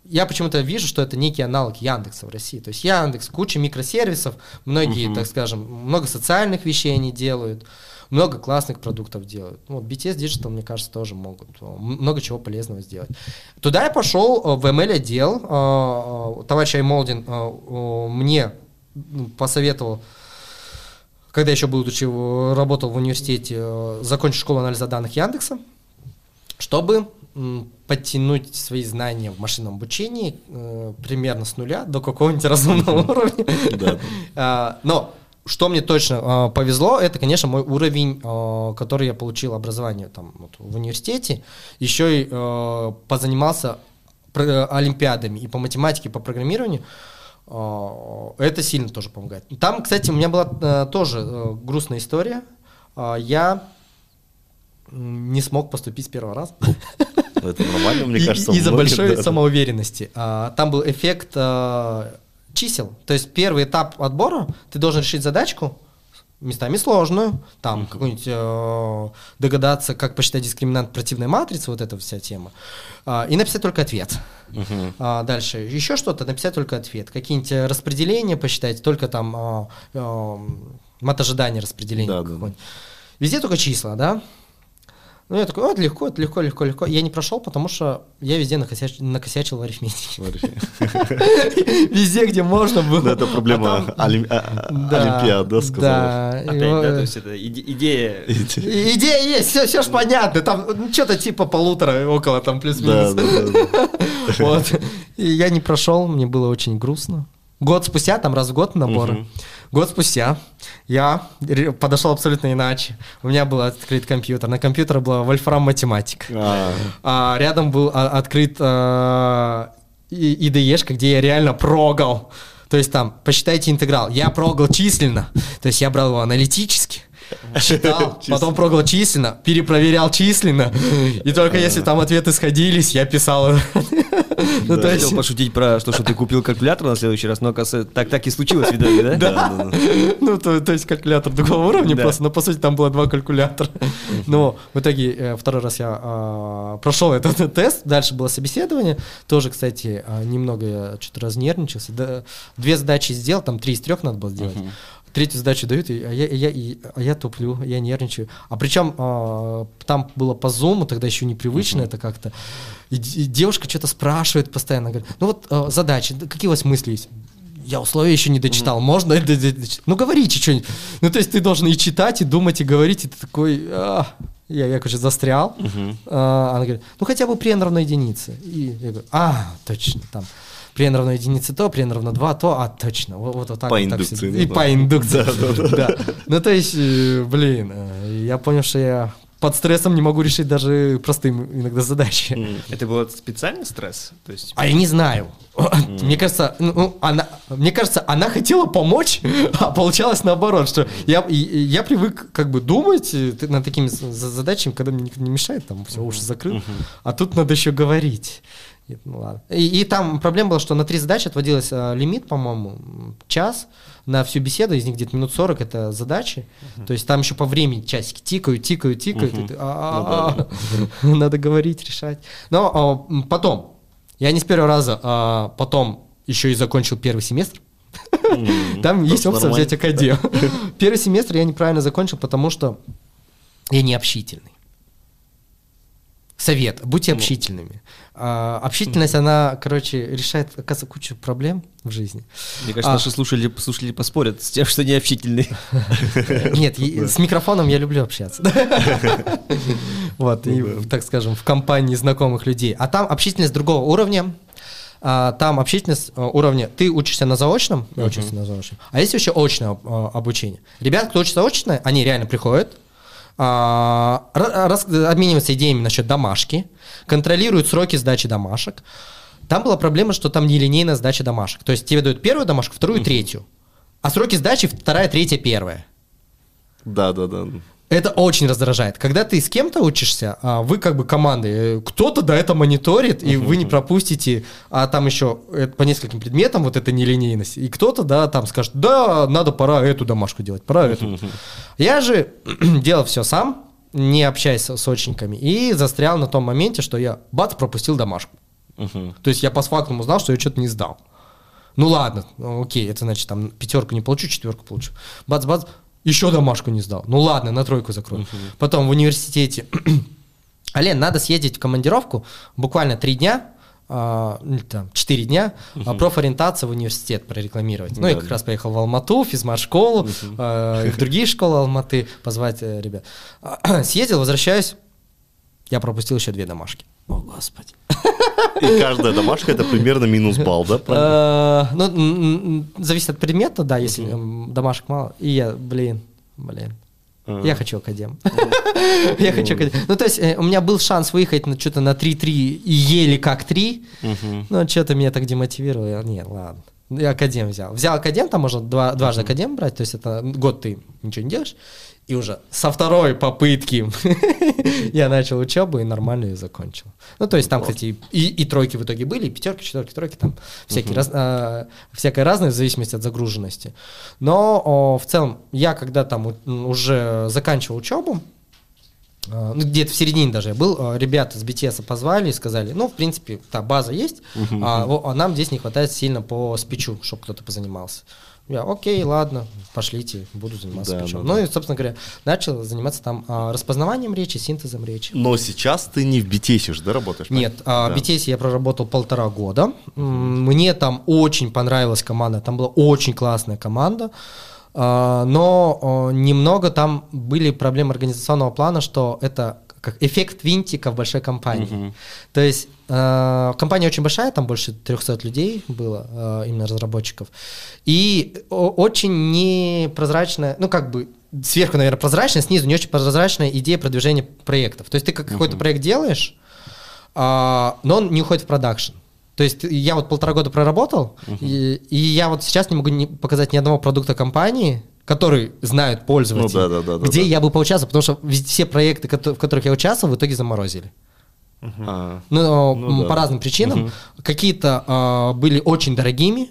я почему-то вижу, что это некий аналог Яндекса в России. То есть Яндекс, куча микросервисов, многие, uh-huh. так скажем, много социальных вещей они делают, много классных продуктов делают. Ну, BTS Digital, мне кажется, тоже могут э, много чего полезного сделать. Туда я пошел в ML отдел. Товарищ Аймолдин мне посоветовал когда еще будучи работал в университете, э, закончил школу анализа данных Яндекса, чтобы подтянуть свои знания в машинном обучении э, примерно с нуля до какого-нибудь разумного уровня. А, но что мне точно э, повезло, это, конечно, мой уровень, который я получил образование там в университете. Еще и позанимался олимпиадами и по математике, и по программированию. А, это сильно тоже помогает. Там, кстати, у меня была э, тоже э, грустная история. А, я не смог поступить с первого раза. Ну, это нормально, мне кажется. Из-за большой самоуверенности. А, там был эффект э, чисел. То есть первый этап отбора, ты должен решить задачку, местами сложную, там uh-huh. какую-нибудь э, догадаться, как посчитать дискриминант противной матрицы, вот эта вся тема, э, и написать только ответ. Uh-huh. А, дальше еще что-то, написать только ответ. Какие-нибудь распределения посчитать, только там э, э, мат ожидания распределения. Да, да. Везде только числа, да? Ну, я такой, вот, легко, это легко, легко, легко. Я не прошел, потому что я везде накосяч... накосячил в арифметике. Везде, где можно было. Это проблема А а- а- Да, Олимпиад, да, сказал? Да. Опять, да, то есть это иде- идея... Идея есть, все, все ж понятно. Там ну, что-то типа полутора, около там плюс-минус. Вот. И я не прошел, мне было очень грустно. Год спустя, там раз в год наборы. Год спустя я подошел абсолютно иначе. У меня был открыт компьютер. На компьютере была Вольфрам математик. А, А рядом был а, открыт а, IDE-шка, где я реально прогал. То есть там, посчитайте интеграл. Я прогал численно. То есть я брал его аналитически, считал, потом прогал численно, перепроверял численно. И только если там ответы сходились, я писал. Ну, есть... хотел пошутить про то, что ты купил калькулятор на следующий раз, но, так, так и случилось, видали, да? Ну, то, есть калькулятор другого уровня Да. просто, но по сути там было два калькулятора. Но в итоге э, второй раз я а, прошел этот тест, дальше было собеседование. Тоже, кстати, а, немного я что-то разнервничался. Да, две задачи сделал, там три из трех надо было сделать. Третью задачу дают, и- а я, и я, и- а я туплю, я нервничаю. А причем а, там было по зуму, тогда еще непривычно это как-то. И, и девушка что-то спрашивает постоянно, говорит, ну вот а, задачи, да какие у вас мысли есть? Я условия еще не дочитал, можно? Да, доч- Ну говорите что-нибудь. Ну то есть ты должен и читать, и думать, и говорить, и ты такой... «А». Я, я, короче, застрял. А, она говорит, ну хотя бы при n равно единице. И я говорю, а, точно, там, при n равно единице то, при n равно 2 то, а, точно, вот, вот, вот так. По вот так индукции, всё. ну И да. по индукции. Да. Ну то есть, э, блин, э, я понял, что я под стрессом не могу решить даже простым иногда задачи. Это был специальный стресс? То есть, А я не знаю. Мне кажется, ну, она, мне кажется, она хотела помочь, а получалось наоборот, что я, и- и я привык как бы думать э, над такими задачами, когда мне никто не мешает, там все, уши закрыл, а тут надо еще говорить. И, ну, ладно. И, и там проблема была, что на три задачи отводилось а, лимит, по-моему, час на всю беседу, из них где-то минут 40 это задачи. То есть там еще по времени часики тикают, тикают, тикают. и ты, «А-а-а». Надо говорить, решать. Но а, потом, я не с первого раза, а потом еще и закончил первый семестр. Там есть тоже опция взять академ. Первый семестр я неправильно закончил, потому что я не общительный. Совет, будьте общительными. А, общительность, она, короче, решает, оказывается, кучу проблем в жизни. мне кажется, А. наши слушатели, слушатели поспорят с тем, что не общительный. Нет, с микрофоном я люблю общаться. Вот, и, так скажем, в компании знакомых людей. А там общительность другого уровня. А, Там общительность а, уровня, ты учишься на заочном, я учусь на заочном, а есть еще очное а, обучение. Ребят, кто учится очно, они реально приходят, а, ра- рас- обмениваются идеями насчет домашки, контролируют сроки сдачи домашек. Там была проблема, что там нелинейная сдача домашек. То есть тебе дают первую домашку, вторую, третью. А сроки сдачи вторая, третья, первая. Да, да, да. Это очень раздражает. Когда ты с кем-то учишься, а, вы как бы командой, э, кто-то да это мониторит, и вы не пропустите, а там еще по нескольким предметам вот эта нелинейность, и кто-то, да, там скажет, да, надо, пора эту домашку делать, пора эту. Я же делал все сам, не общаясь с сочниками, и застрял на том моменте, что я, бац, пропустил домашку. То есть я по факту узнал, что я что-то не сдал. Ну ладно, окей, это значит там пятерку не получу, четверку получу. Бац-бац, еще домашку не сдал. Ну ладно, на тройку закрою. Потом в университете. Ален, надо съездить в командировку буквально три дня, а, ну, там, четыре дня, а, профориентация в университет прорекламировать. Ну, я Да, как да. раз поехал в Алмату, физмат-школу, а, и в другие школы Алматы позвать э, ребят. Съездил, возвращаюсь, я пропустил еще две домашки. О, Господи. И каждая домашка это примерно минус балл, да? Э, Ну, зависит от предмета, да, если домашек мало. И я, блин, блин. Я хочу академ. Я хочу академ. Ну, то есть, э, у меня был шанс выехать на что-то на 3-3 и еле как 3. Мгм. Но что-то меня так демотивировало. Не, ладно. Я академ взял. Взял академ, там можно два, дважды академ брать, то есть это год ты ничего не делаешь. И уже со второй попытки я начал учебу и нормально ее закончил. Ну, то есть там, кстати, и, и тройки в итоге были, и пятерки, четверки, тройки, там всякие раз- а, всякое разное в зависимости от загруженности. Но о, в целом я, когда там у- уже заканчивал учебу, а, ну, где-то в середине даже я был, а, ребята с BTS позвали и сказали, ну, в принципе, та база есть, а, а нам здесь не хватает сильно по спичу, чтобы кто-то позанимался. Я, окей, ладно, пошлите, буду заниматься Да, спичом. да, ну и, собственно говоря, начал заниматься там а, распознаванием речи, синтезом речи. Но сейчас ты не в BTS же, да, работаешь? Нет, а, Да. в BTS я проработал полтора года. Мне там очень понравилась команда, там была очень классная команда. А, Но а, немного там были проблемы организационного плана, что это как эффект винтика в большой компании. То есть э, компания очень большая, там больше 300 людей было, э, именно разработчиков. И очень непрозрачная, ну как бы сверху, наверное, прозрачная, снизу не очень прозрачная идея продвижения проектов. То есть ты как какой-то проект делаешь, а, но он не уходит в продакшн. То есть я вот полтора года проработал, и, и я вот сейчас не могу ни- показать ни одного продукта компании, который знают пользователи, Ну да, да, да, где да. я бы поучаствовал, потому что все проекты, в которых я участвовал, в итоге заморозили. А, Ну, Ну м, да. по разным причинам. Какие-то а, были очень дорогими,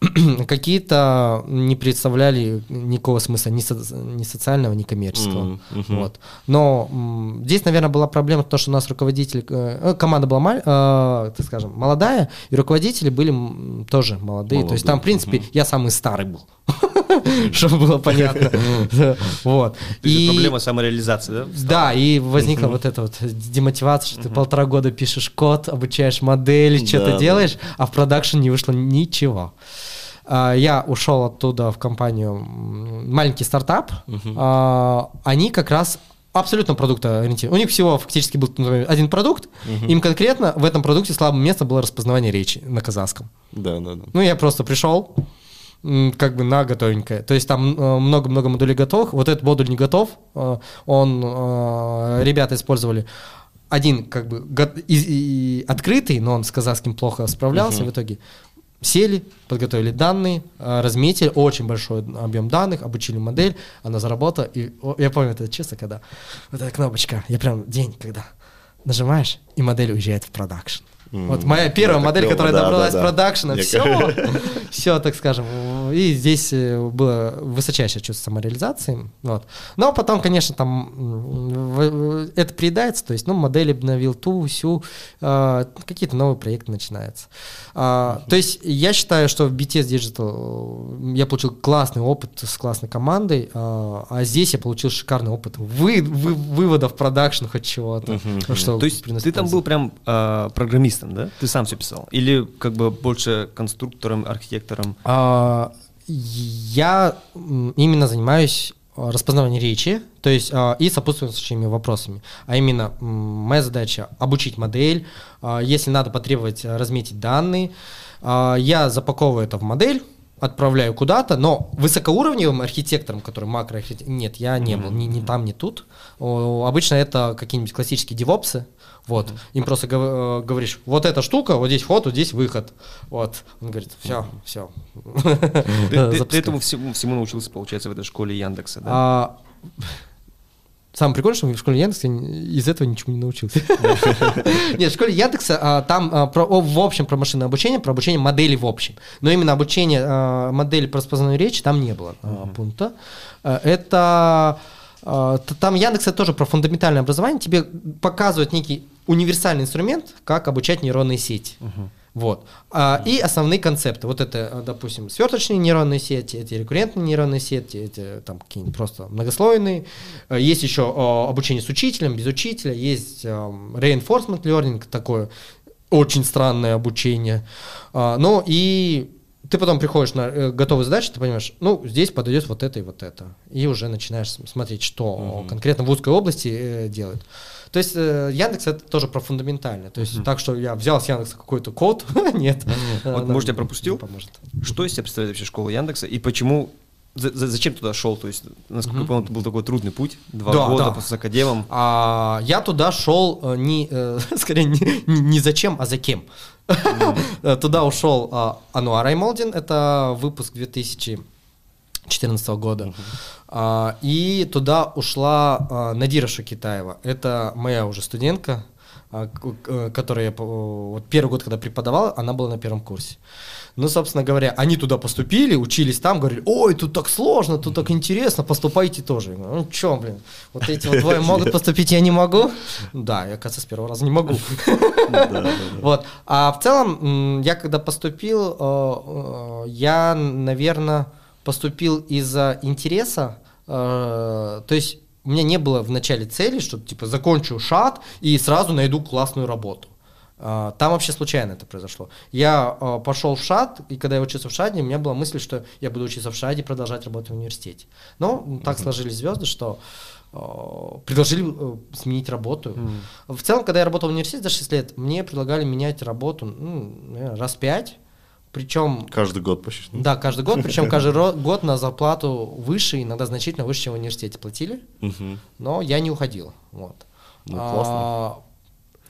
какие-то не представляли никакого смысла ни, со- ни социального, ни коммерческого. Мгм. Вот. Но м, здесь, наверное, была проблема в том, что у нас руководитель, э, команда была, маль- э, так скажем, молодая, и руководители были м, тоже молодые. То есть там, в Молодые, принципе, я самый старый был, чтобы было понятно. Вот. То И- проблема самореализации, да? да, и возникла вот эта вот демотивация, что ты полтора года пишешь код, обучаешь модели, что-то делаешь, а в продакшн не вышло ничего. А, Я ушел оттуда в компанию маленький стартап. А, Они как раз абсолютно продуктоориентированы. У них всего фактически был например, один продукт. Им конкретно в этом продукте слабым местом было распознавание речи на казахском. да, да, да. Ну, я просто пришел, как бы на готовенькое. То есть там э, много-много модулей готовых. Вот этот модуль не готов. э, Он, э, ребята использовали один как бы открытый, но он с казахским плохо справлялся. В итоге сели, подготовили данные, э, разметили очень большой объем данных, обучили модель, она заработала. И я помню это чувство, когда вот эта кнопочка, я прям день, когда нажимаешь, и модель уезжает в продакшн. Вот моя первая это модель, которая да, добралась да, да. продакшена, Я все, как- все, так скажем. И здесь э, было высочайшее чувство самореализации. Вот. Но потом, конечно, там это приедается, то есть, ну, модель обновил ту, всю, э, какие-то новые проекты начинаются. А, то есть, я считаю, что в BTS Digital я получил классный опыт с классной командой, а, а здесь я получил шикарный опыт вы, вы- вывода в продакшн хоть чего-то. что То есть ты там был прям а, программистом, да? Ты сам все писал? Или как бы больше конструктором, архитектором? А, Я именно занимаюсь а, распознаванием речи, то есть а, и сопутствующими вопросами. А именно моя задача обучить модель, а, если надо потребовать а, разметить данные, а, я запаковываю это в модель, отправляю куда-то, но высокоуровневым архитектором, который макроархитектор, нет, я не был, ни, ни там, ни тут. О, обычно это какие-нибудь классические девопсы, вот, им просто гов- э, говоришь, вот эта штука, вот здесь вход, вот здесь выход, вот, он говорит, все, все. Ты, этому всему, научился, получается, в этой школе Яндекса, да? А, Самое прикольное, что в школе Яндекса из этого ничего не научился. Нет, в школе Яндекса а, там а, в общем про машинное обучение, про обучение моделей в общем. Но именно обучение модели по распознанию речи там не было пункта. А, Это там Яндекс это тоже про фундаментальное образование. Тебе показывают некий универсальный инструмент, как обучать нейронные сети. Вот. А, и основные концепты. Вот это, а, допустим, сверточные нейронные сети, эти рекуррентные нейронные сети, эти там какие-нибудь просто многослойные. А, Есть еще а, обучение с учителем, без учителя, есть ам, reinforcement learning, такое очень странное обучение. А, Ну и ты потом приходишь на э, готовую задачу, ты понимаешь, ну, здесь подойдет вот это и вот это. И уже начинаешь см- смотреть, что конкретно в узкой области э, делают. То есть э, Яндекс это тоже про фундаментальное. То есть так, что я взял с Яндекса какой-то код, нет. Вот, может, я пропустил? поможет. Что из себя представляет вообще школа Яндекса и почему, зачем туда шел? То есть, насколько я понял, это был такой трудный путь, два Да, года да. с академом. А, я туда шел э, не, э, скорее, не, не- зачем, а за кем. Э, Туда ушел а, Ануар Аймолдин, это выпуск 2014 года. А, И туда ушла а, Надира Шукитаева, это моя уже студентка. а, к- к- которой я вот первый год, когда преподавал, она была на первом курсе. Ну, собственно говоря, они туда поступили, учились там, говорили, ой, тут так сложно, тут так интересно, поступайте тоже. Я говорю, ну, чё, блин, вот эти вот двое могут поступить, я не могу? Да, я, оказывается, с первого раза не могу. Вот. А в целом, я когда поступил, э, э, я, наверное, поступил из-за интереса, э, то есть у меня не было в начале цели, что типа закончу шат и сразу найду классную работу. А, Там вообще случайно это произошло. Я э, пошел в ШАД, и когда я учился в ШАДе, у меня была мысль, что я буду учиться в ШАДе и продолжать работать в университете. Но так сложились звезды, что э, предложили э, сменить работу. В целом, когда я работал в университете за 6 лет, мне предлагали менять работу ну, раз пять. Причем Каждый год почти. да, каждый год, причем каждый год на зарплату выше, иногда значительно выше, чем в университете платили, но я не уходил. Вот. Ну, А, классно.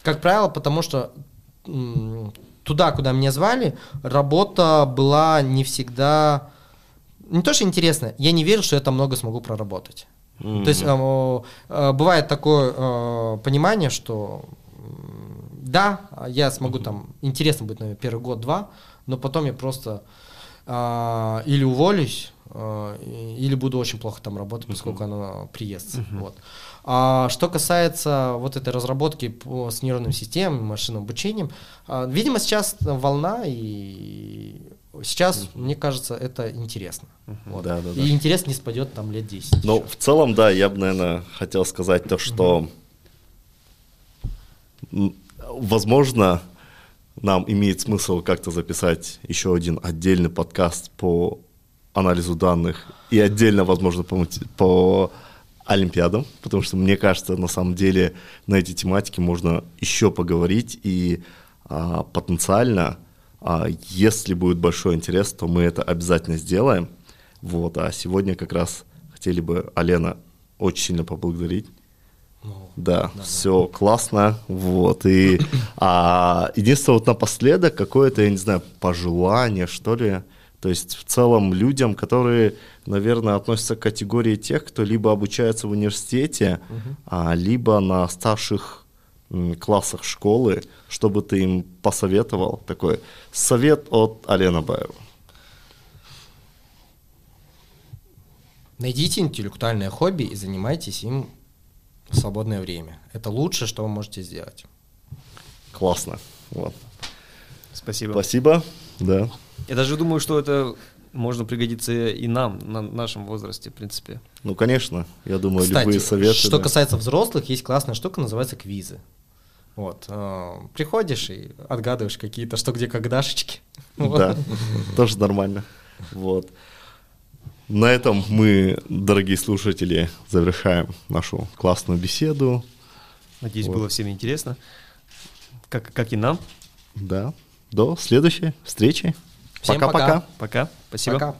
Как правило, потому что туда, куда меня звали, работа была не всегда... Не то, что интересная, я не верил, что я там много смогу проработать. Мгм. То есть э, э, бывает такое э, понимание, что да, я смогу там, интересно будет, наверное, первый год-два, но потом я просто а, или уволюсь, и- или буду очень плохо там работать, поскольку оно приестся. Вот. А что касается вот этой разработки по, с нейронным системами, машинным обучением, а, видимо, сейчас волна, и сейчас, мне кажется, это интересно. Вот. Да, да, да. И интерес не спадет там лет 10. Ну, в целом, да, я бы, наверное, хотел сказать то, что, м, возможно, нам имеет смысл как-то записать еще один отдельный подкаст по анализу данных и отдельно, возможно, по, по Олимпиадам, потому что мне кажется, на самом деле на эти тематики можно еще поговорить и а, потенциально, а, если будет большой интерес, то мы это обязательно сделаем. Вот, а сегодня как раз хотели бы Алена очень сильно поблагодарить. Ну, Да, все классно, вот, и а, единственное, вот напоследок, какое-то, я не знаю, пожелание, что ли, то есть в целом людям, которые, наверное, относятся к категории тех, кто либо обучается в университете, а, либо на старших м, классах школы, чтобы ты им посоветовал, такой совет от Алена Баева. Найдите интеллектуальное хобби и занимайтесь им в свободное время. Это лучшее, что вы можете сделать. Классно, вот. Спасибо. Спасибо, да. Я даже думаю, что это можно пригодиться и нам, на нашем возрасте, в принципе. Ну, конечно, я думаю, Кстати, любые советы. что да. касается взрослых, есть классная штука, называется квизы. Вот. э, Приходишь и отгадываешь какие-то что где когдашечки. Да, тоже нормально. Вот. На этом мы, дорогие слушатели, завершаем нашу классную беседу. Надеюсь, Вот. было всем интересно. Как, как и нам. Да. До следующей встречи. Всем Пока-пока. Пока. Спасибо. Пока.